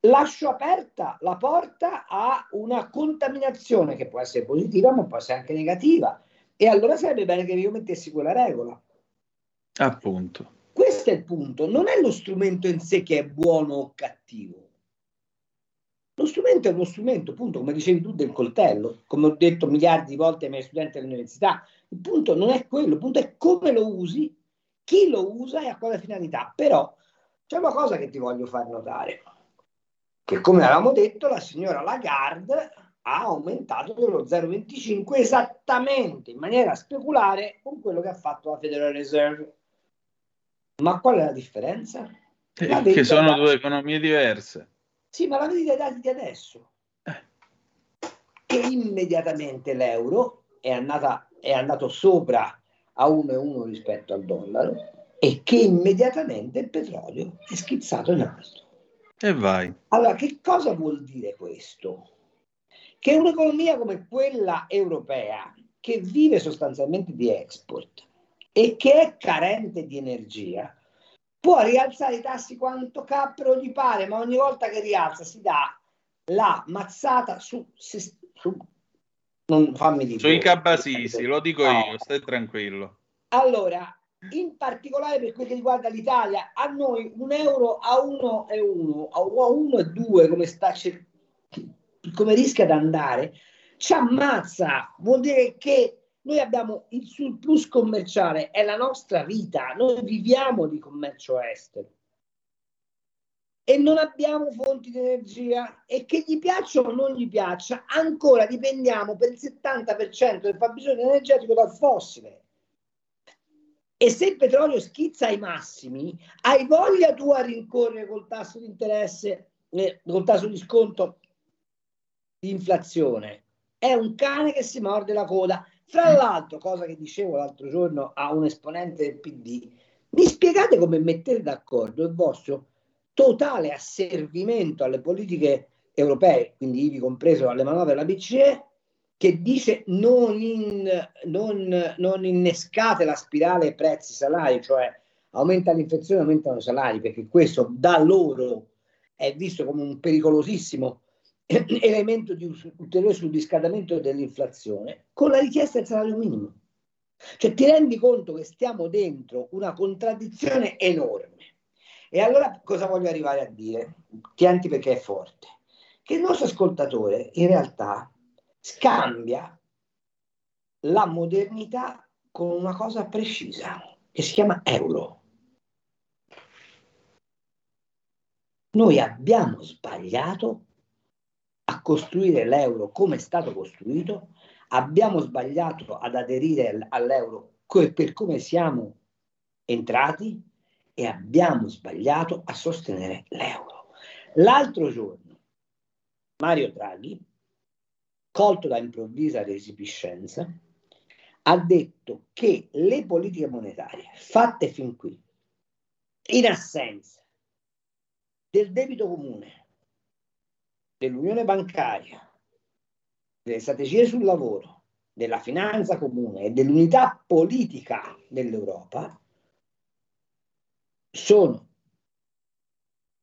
lascio aperta la porta a una contaminazione che può essere positiva ma può essere anche negativa. E allora sarebbe bene che io mettessi quella regola. Appunto. Questo è il punto, non è lo strumento in sé che è buono o cattivo. Lo strumento è uno strumento, appunto, come dicevi tu, del coltello, come ho detto miliardi di volte ai miei studenti all'università. Il punto non è quello, il punto è come lo usi, chi lo usa e a quale finalità. Però c'è una cosa che ti voglio far notare, che come avevamo detto, la signora Lagarde ha aumentato dello 0,25 esattamente in maniera speculare con quello che ha fatto la Federal Reserve. Ma qual è la differenza? Eh, La che sono due economie diverse. Sì, ma la vedi dai dati di adesso. Che immediatamente l'euro è, andata, è andato sopra a 1,1 rispetto al dollaro e che immediatamente il petrolio è schizzato in alto. E vai. Allora, che cosa vuol dire questo? Che un'economia come quella europea, che vive sostanzialmente di export e che è carente di energia, può rialzare i tassi quanto cappero gli pare, ma ogni volta che rialza si dà la mazzata su... su- su- non fammi dire. Sui cabasisi, lo dico No. io, stai tranquillo. Allora, in particolare per quel che riguarda l'Italia, a noi un euro a 1 e 1, a 1 e 2, come, sta, cer- come rischia di andare, ci ammazza. Vuol dire che noi abbiamo il surplus commerciale, è la nostra vita, noi viviamo di commercio estero e non abbiamo fonti di energia e che gli piaccia o non gli piaccia, ancora dipendiamo per il 70% del fabbisogno energetico dal fossile. E se il petrolio schizza ai massimi, hai voglia tu a rincorrere col tasso di interesse, eh, col tasso di sconto di inflazione? È un cane che si morde la coda. Fra l'altro, cosa che dicevo l'altro giorno a un esponente del PD, mi spiegate come mettete d'accordo il vostro totale asservimento alle politiche europee, quindi ivi compreso alle manovre della BCE, che dice non, in- non- non innescate la spirale prezzi-salari, cioè aumenta l'inflazione, aumentano i salari, perché questo da loro è visto come un pericolosissimo elemento di ulteriore surriscaldamento dell'inflazione, con la richiesta del salario minimo. Cioè ti rendi conto che stiamo dentro una contraddizione enorme. E allora cosa voglio arrivare a dire? Tienti perché è forte. Che il nostro ascoltatore in realtà scambia la modernità con una cosa precisa che si chiama euro. Noi abbiamo sbagliato a costruire l'euro come è stato costruito, abbiamo sbagliato ad aderire all'euro per come siamo entrati e abbiamo sbagliato a sostenere l'euro. L'altro giorno Mario Draghi, colto da improvvisa resipiscenza, ha detto che le politiche monetarie fatte fin qui, in assenza del debito comune, dell'unione bancaria, delle strategie sul lavoro, della finanza comune e dell'unità politica dell'Europa, sono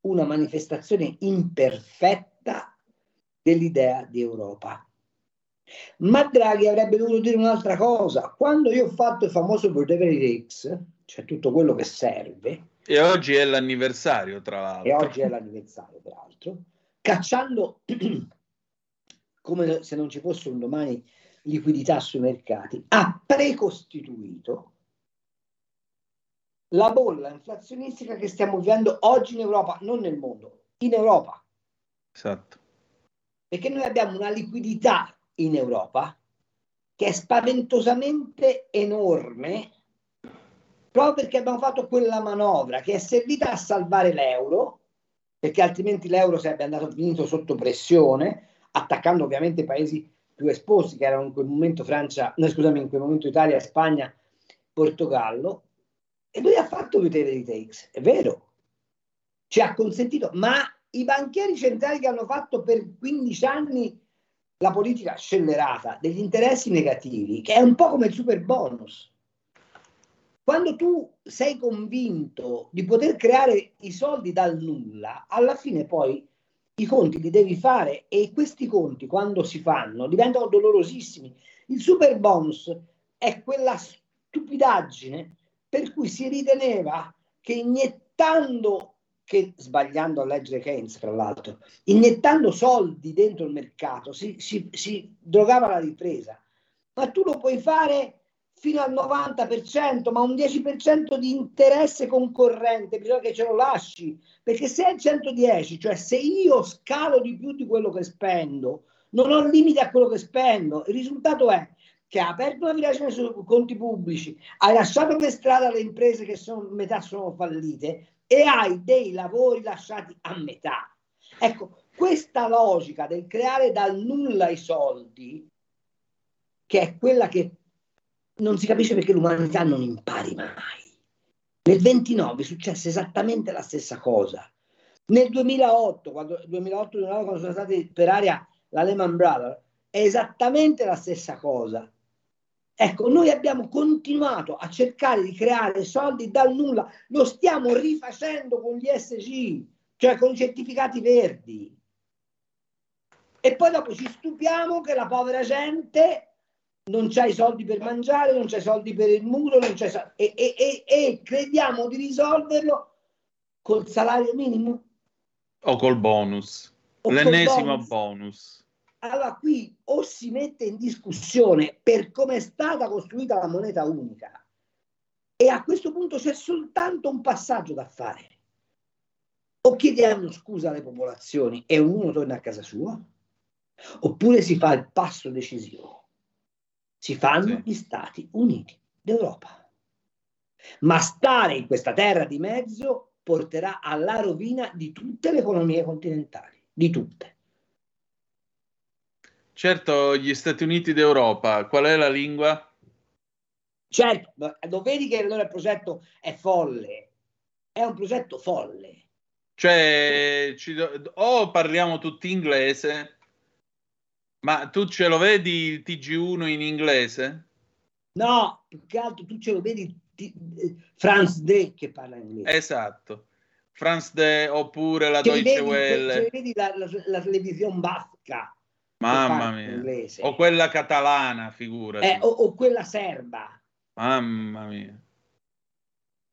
una manifestazione imperfetta dell'idea di Europa. Ma Draghi avrebbe dovuto dire un'altra cosa. Quando io ho fatto il famoso Whatever X, cioè tutto quello che serve, E oggi è l'anniversario, tra l'altro. e oggi è l'anniversario peraltro, cacciando come se non ci fosse un domani liquidità sui mercati, ha precostituito la bolla inflazionistica che stiamo vivendo oggi in Europa, non nel mondo, in Europa. Esatto. Perché noi abbiamo una liquidità in Europa che è spaventosamente enorme proprio perché abbiamo fatto quella manovra che è servita a salvare l'euro, perché altrimenti l'euro sarebbe andato finito sotto pressione, attaccando ovviamente i paesi più esposti, che erano in quel momento Francia, no, scusami, in quel momento Italia, Spagna, Portogallo, e lui ha fatto whatever it takes, è vero, ci ha consentito, ma i banchieri centrali che hanno fatto per 15 anni la politica scellerata degli interessi negativi, che è un po' come il super bonus. Quando tu sei convinto di poter creare i soldi dal nulla, alla fine poi i conti li devi fare e questi conti quando si fanno diventano dolorosissimi. Il super bonus è quella stupidaggine per cui si riteneva che iniettando, che, sbagliando a leggere Keynes tra l'altro, iniettando soldi dentro il mercato si, si, si drogava la ripresa. Ma tu lo puoi fare fino al 90%, ma un 10% di interesse concorrente, bisogna che ce lo lasci, perché se è 110, cioè se io scalo di più di quello che spendo, non ho limiti a quello che spendo, il risultato è che ha aperto una violazione sui conti pubblici, hai lasciato per strada le imprese che sono, metà sono fallite e hai dei lavori lasciati a metà. Ecco, questa logica del creare dal nulla i soldi, che è quella che non si capisce perché l'umanità non impari mai. Nel 29 successe esattamente la stessa cosa. Nel 2008, quando, 2008 quando sono stati per aria la Lehman Brothers, è esattamente la stessa cosa. Ecco, noi abbiamo continuato a cercare di creare soldi dal nulla, lo stiamo rifacendo con gli SG, cioè con i certificati verdi. E poi dopo ci stupiamo che la povera gente non c'ha i soldi per mangiare, non c'ha i soldi per il muro, non c'ha soldi, e, e, e, e crediamo di risolverlo col salario minimo O col bonus. O col L'ennesimo bonus. bonus. Allora qui o si mette in discussione per come è stata costruita la moneta unica e a questo punto c'è soltanto un passaggio da fare. O chiediamo scusa alle popolazioni e ognuno torna a casa sua, oppure si fa il passo decisivo. Si fanno gli Stati Uniti d'Europa. Ma stare in questa terra di mezzo porterà alla rovina di tutte le economie continentali, di tutte. Certo, gli Stati Uniti d'Europa, qual è la lingua? Certo, lo vedi che allora il progetto è folle, è un progetto folle. Cioè, ci do- o parliamo tutti inglese, ma tu ce lo vedi il TG1 in inglese? No, più che altro tu ce lo vedi ti- eh, Franz De che parla inglese. Esatto. France De oppure la Ce Deutsche vedi, ce li Welle. vedi la, la, la televisione basca Mamma mia. inglese. O quella catalana, figurati. eh, o, o quella serba. Mamma mia.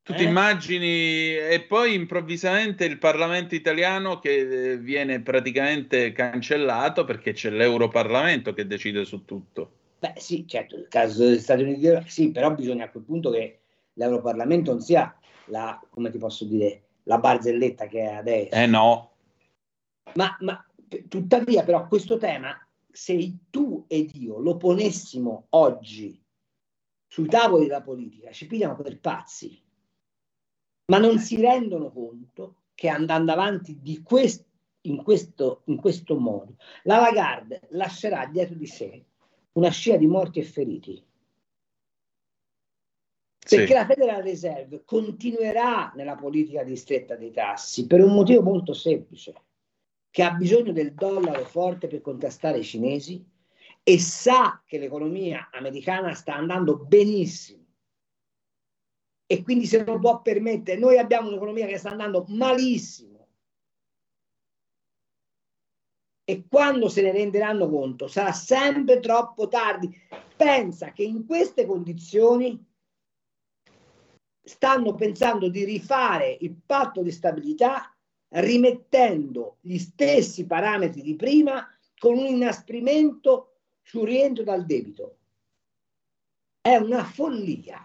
Tu ti Eh? immagini e poi improvvisamente il Parlamento italiano che eh, viene praticamente cancellato perché c'è l'Europarlamento che decide su tutto. Beh sì, certo, nel caso degli Stati Uniti sì, però bisogna a quel punto che l'Europarlamento non sia la, come ti posso dire, la barzelletta che è adesso. Eh no. Ma, ma tuttavia, però, questo tema, se tu ed io lo ponessimo oggi sui tavoli della politica, ci pigliano per pazzi, ma non si rendono conto che andando avanti quest- in, questo, in questo modo, la Lagarde lascerà dietro di sé una scia di morti e feriti. Perché Sì. la Federal Reserve continuerà nella politica di stretta dei tassi per un motivo molto semplice, che ha bisogno del dollaro forte per contrastare i cinesi e sa che l'economia americana sta andando benissimo e quindi se lo può permettere. Noi abbiamo un'economia che sta andando malissimo e quando se ne renderanno conto sarà sempre troppo tardi. Pensa che in queste condizioni stanno pensando di rifare il patto di stabilità rimettendo gli stessi parametri di prima con un inasprimento sul rientro dal debito. È una follia.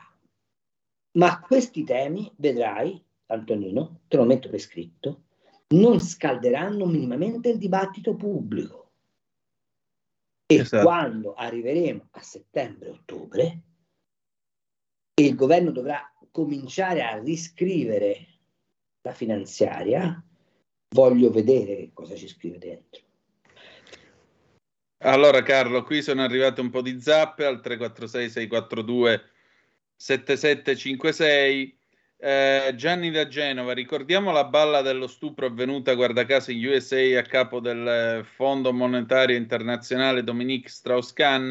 Ma questi temi, vedrai, Antonino, te lo metto per scritto, non scalderanno minimamente il dibattito pubblico. E Esatto. quando arriveremo a settembre-ottobre, il governo dovrà cominciare a riscrivere la finanziaria, voglio vedere cosa ci scrive dentro. Allora Carlo, qui sono arrivate un po' di zappe al 346 642 7756. Eh, Gianni da Genova, ricordiamo la balla dello stupro avvenuta, guarda caso, in USA a capo del eh, Fondo Monetario Internazionale Dominique Strauss-Kahn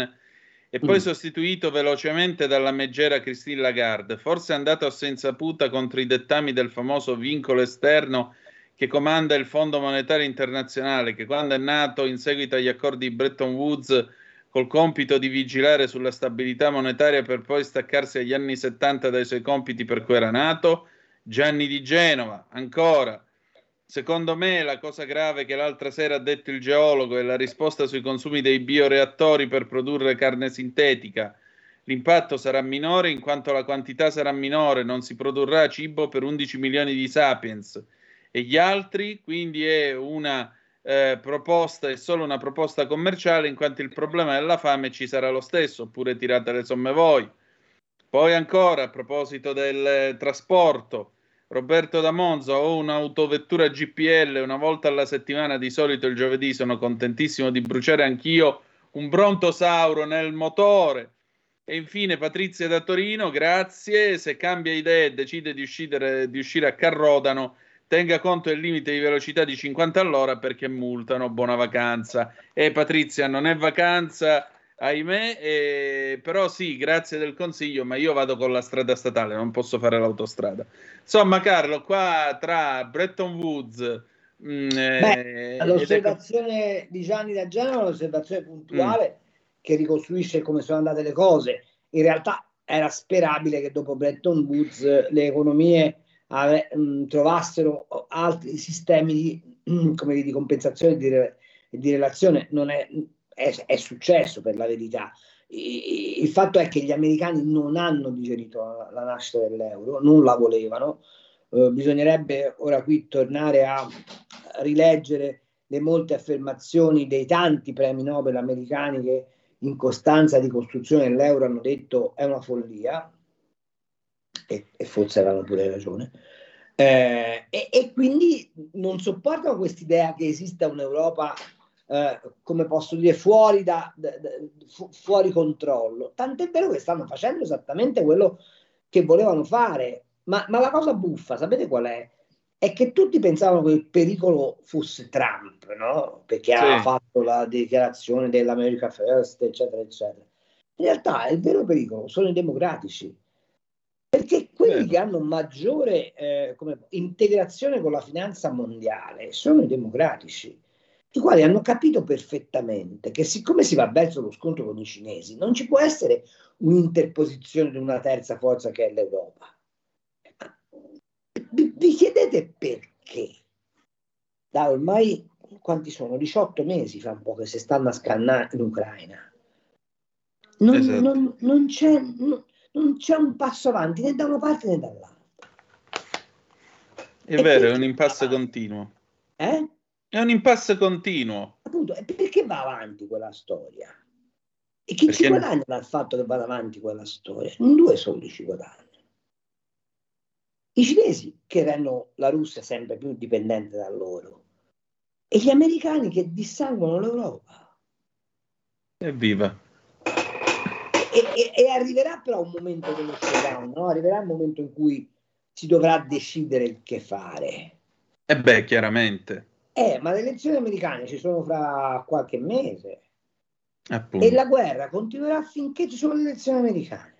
e poi Mm. sostituito velocemente dalla meggera Christine Lagarde. Forse andato a senza puta contro i dettami del famoso vincolo esterno che comanda il Fondo Monetario Internazionale, che quando è nato in seguito agli accordi di Bretton Woods col compito di vigilare sulla stabilità monetaria per poi staccarsi agli anni 70 dai suoi compiti per cui era nato. Gianni di Genova, ancora. Secondo me la cosa grave che l'altra sera ha detto il geologo è la risposta sui consumi dei bioreattori per produrre carne sintetica. L'impatto sarà minore in quanto la quantità sarà minore, non si produrrà cibo per 11 milioni di sapiens. E gli altri, quindi è una eh, proposta, è solo una proposta commerciale, in quanto il problema della fame ci sarà lo stesso, oppure tirate le somme voi. Poi ancora, a proposito del eh, trasporto, Roberto da Monza, ho un'autovettura GPL una volta alla settimana, di solito il giovedì, sono contentissimo di bruciare anch'io un brontosauro nel motore. E infine Patrizia da Torino, grazie. Se cambia idea e decide di uscire, di uscire a Carrodano, tenga conto del limite di velocità di 50 all'ora perché multano. Buona vacanza. E Patrizia, non è vacanza, ahimè, eh, però sì, grazie del consiglio, ma io vado con la strada statale, non posso fare l'autostrada. Insomma, Carlo, qua tra Bretton Woods... mm, eh, Beh, è- l'osservazione di Gianni da Genova è un'osservazione puntuale che ricostruisce come sono andate le cose. In realtà era sperabile che dopo Bretton Woods eh, le economie ave- mh, trovassero altri sistemi di, mh, di compensazione e di, re- di relazione. Non è, è, è successo per la verità. Il fatto è che gli americani non hanno digerito la, la nascita dell'euro, non la volevano. Eh, bisognerebbe ora qui tornare a rileggere le molte affermazioni dei tanti premi Nobel americani che in costanza di costruzione dell'euro hanno detto è una follia e, e forse avevano pure ragione. Eh, e, e quindi non sopportano quest'idea che esista un'Europa, eh, come posso dire, fuori, da, da- da- fu- fuori controllo. Tant'è vero che stanno facendo esattamente quello che volevano fare. Ma, ma la cosa buffa, sapete qual è? È che tutti pensavano che il pericolo fosse Trump, no? Perché Sì. aveva fatto la dichiarazione dell'America First, eccetera, eccetera. In realtà il vero pericolo sono i democratici, perché quelli che hanno maggiore eh, come- integrazione con la finanza mondiale sono i democratici, i quali hanno capito perfettamente che siccome si va verso lo scontro con i cinesi, non ci può essere un'interposizione di una terza forza che è l'Europa. Vi, vi chiedete perché? Da ormai quanti sono? 18 mesi fa un po' che si stanno a scannare in Ucraina. Non, Esatto. non- non c'è, non- non c'è un passo avanti né da una parte né dall'altra. È vero, è un impasse continuo. Eh? È un impasse continuo. Appunto, e perché va avanti quella storia? E chi ci Perché- guadagna dal fatto che vada avanti quella storia? In due soli ci guadagnano. I cinesi che rendono la Russia sempre più dipendente da loro e gli americani che dissanguano l'Europa. Evviva. E, e- e arriverà però un momento dello showdown, no? arriverà un momento in cui si dovrà decidere il che fare. E beh, chiaramente. Eh, ma le elezioni americane ci sono fra qualche mese Appunto. e la guerra continuerà finché ci sono le elezioni americane.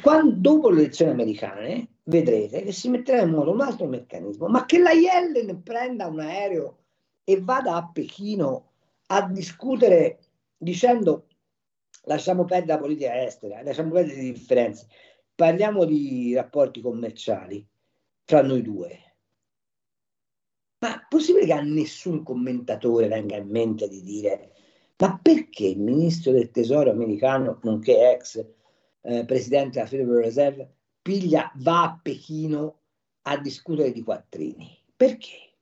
Quando, dopo le elezioni americane vedrete che si metterà in moto un altro meccanismo, ma che la Yellen prenda un aereo e vada a Pechino a discutere dicendo lasciamo perdere la politica estera, lasciamo perdere le differenze, parliamo di rapporti commerciali tra noi due. Ma è possibile che a nessun commentatore venga in mente di dire ma perché il ministro del tesoro americano, nonché ex eh, presidente della Federal Reserve, piglia, va a Pechino a discutere di quattrini? Perché?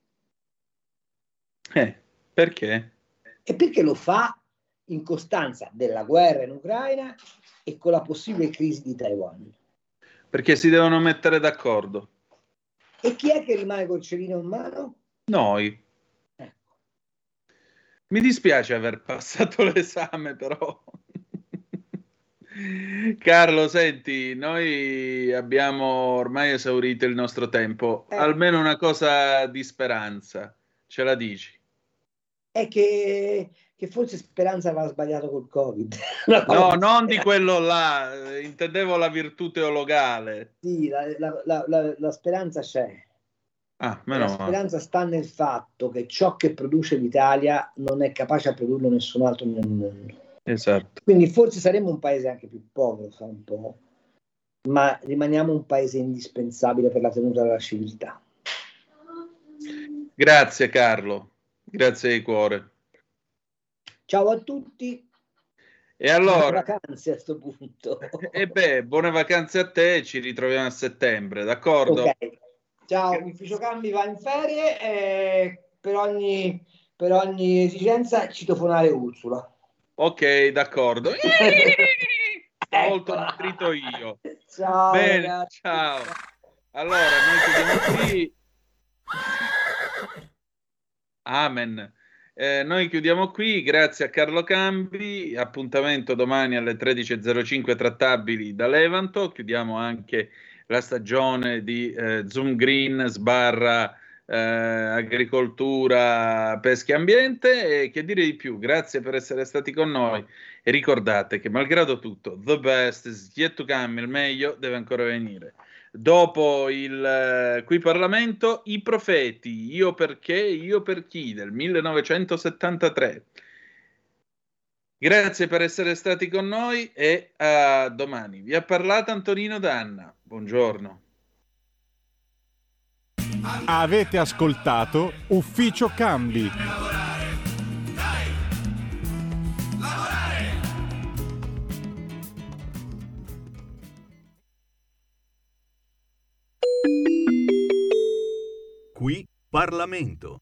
Eh, perché? E perché lo fa in costanza della guerra in Ucraina e con la possibile crisi di Taiwan? Perché si devono mettere d'accordo. E chi è che rimane col cerino in mano? Noi. Mi dispiace aver passato l'esame, però. Carlo, senti, noi abbiamo ormai esaurito il nostro tempo. Eh. Almeno una cosa di speranza. Ce la dici? È che, che forse Speranza aveva sbagliato col Covid. No, non di quello là. eh, Intendevo la virtù teologale. Sì, la, la- la- la- speranza c'è. Ah, La speranza sta nel fatto che ciò che produce l'Italia non è capace a produrlo nessun altro nel mondo. Esatto. Quindi forse saremo un paese anche più povero fra un po', ma rimaniamo un paese indispensabile per la tenuta della civiltà. Grazie Carlo, grazie di cuore. Ciao a tutti. E allora, Buone vacanze a questo punto. e beh, buone vacanze a te, ci ritroviamo a settembre, d'accordo? Ok. Ciao, l'ufficio cambi va in ferie e per ogni, per ogni esigenza citofonare Ursula. Ok, d'accordo. Ho nutrito io. Ciao, Bene, ragazzi. ciao. Allora, noi chiudiamo qui. Amen. Eh, noi chiudiamo qui, grazie a Carlo Cambi, appuntamento domani alle 13.05 trattabili da Levanto, chiudiamo anche la stagione di eh, Zoom Green sbarra eh, agricoltura, pesca e ambiente e che dire di più, grazie per essere stati con noi e ricordate che malgrado tutto, the best is yet to come, il meglio deve ancora venire. Dopo il eh, qui Parlamento, i profeti, io perché, io per chi, del 1973. Grazie per essere stati con noi e a domani. Vi ha parlato Antonino Danna. Buongiorno. Avete ascoltato Ufficio Cambi. Parlamento.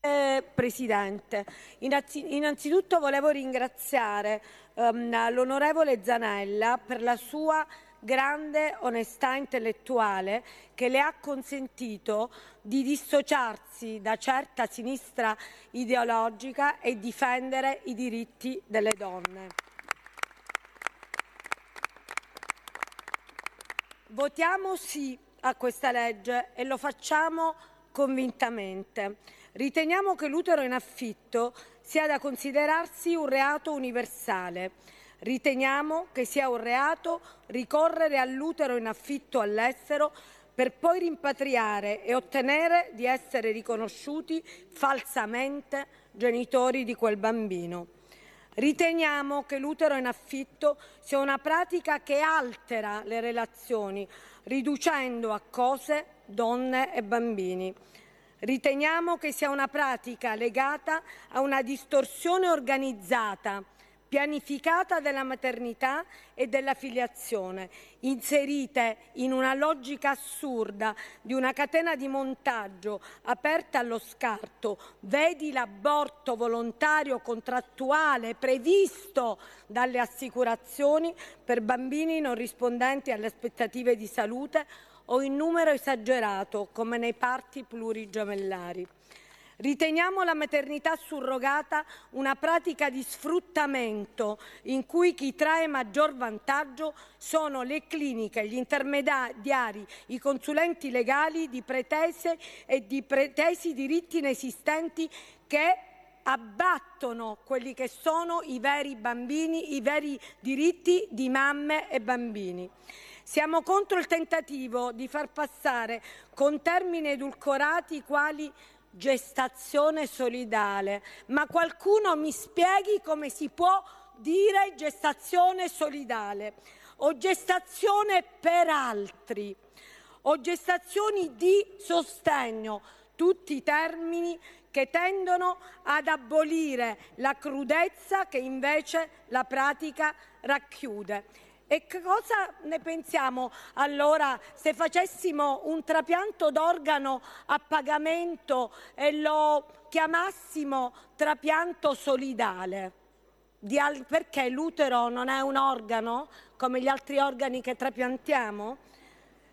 Eh, Presidente, innanzi- innanzitutto volevo ringraziare ehm, l'onorevole Zanella per la sua grande onestà intellettuale che le ha consentito di dissociarsi da certa sinistra ideologica e difendere i diritti delle donne. Votiamo sì a questa legge e lo facciamo convintamente. Riteniamo che l'utero in affitto sia da considerarsi un reato universale. Riteniamo che sia un reato ricorrere all'utero in affitto all'estero per poi rimpatriare e ottenere di essere riconosciuti falsamente genitori di quel bambino. Riteniamo che l'utero in affitto sia una pratica che altera le relazioni, riducendo a cose donne e bambini. Riteniamo che sia una pratica legata a una distorsione organizzata, pianificata della maternità e della filiazione, inserite in una logica assurda di una catena di montaggio aperta allo scarto, vedi l'aborto volontario contrattuale previsto dalle assicurazioni per bambini non rispondenti alle aspettative di salute o in numero esagerato come nei parti plurigemellari. Riteniamo la maternità surrogata una pratica di sfruttamento in cui chi trae maggior vantaggio sono le cliniche, gli intermediari, i consulenti legali di pretese e di pretesi diritti inesistenti che abbattono quelli che sono i veri bambini, i veri diritti di mamme e bambini. Siamo contro il tentativo di far passare con termini edulcorati quali gestazione solidale, ma qualcuno mi spieghi come si può dire gestazione solidale? O gestazione per altri. O gestazioni di sostegno, tutti termini che tendono ad abolire la crudezza che invece la pratica racchiude. E cosa ne pensiamo allora se facessimo un trapianto d'organo a pagamento e lo chiamassimo trapianto solidale? Al- perché l'utero non è un organo come gli altri organi che trapiantiamo?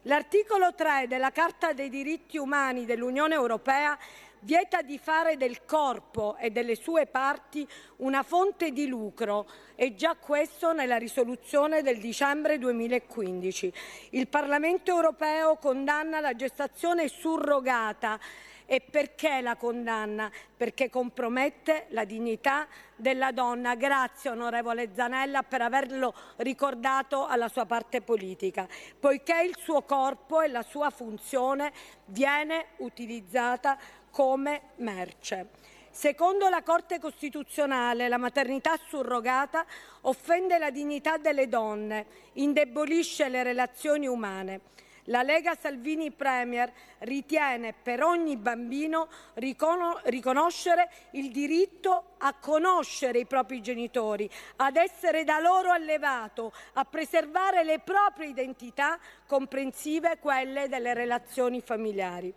L'articolo 3 della Carta dei diritti umani dell'Unione Europea vieta di fare del corpo e delle sue parti una fonte di lucro e già questo nella risoluzione del dicembre 2015. Il Parlamento europeo condanna la gestazione surrogata e perché la condanna? Perché compromette la dignità della donna. Grazie onorevole Zanella per averlo ricordato alla sua parte politica, poiché il suo corpo e la sua funzione viene utilizzata come merce. Secondo la Corte Costituzionale, la maternità surrogata offende la dignità delle donne, indebolisce le relazioni umane. La Lega Salvini Premier ritiene per ogni bambino ricono- riconoscere il diritto a conoscere i propri genitori, ad essere da loro allevato, a preservare le proprie identità, comprensive quelle delle relazioni familiari.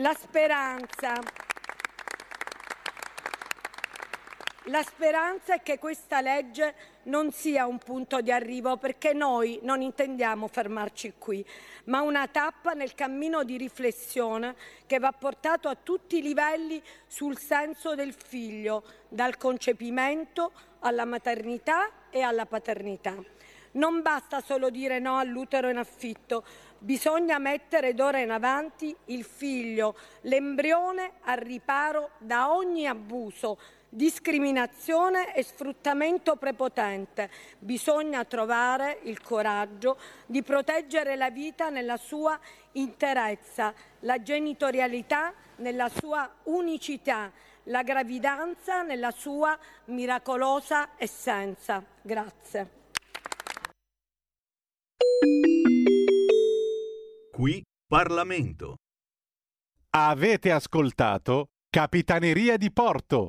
La speranza La speranza è che questa legge non sia un punto di arrivo perché noi non intendiamo fermarci qui, ma una tappa nel cammino di riflessione che va portato a tutti i livelli sul senso del figlio, dal concepimento alla maternità e alla paternità. Non basta solo dire no all'utero in affitto, bisogna mettere d'ora in avanti il figlio, l'embrione al riparo da ogni abuso, discriminazione e sfruttamento prepotente. Bisogna trovare il coraggio di proteggere la vita nella sua interezza, la genitorialità nella sua unicità, la gravidanza nella sua miracolosa essenza. Grazie. Qui Parlamento. Avete ascoltato Capitaneria di Porto.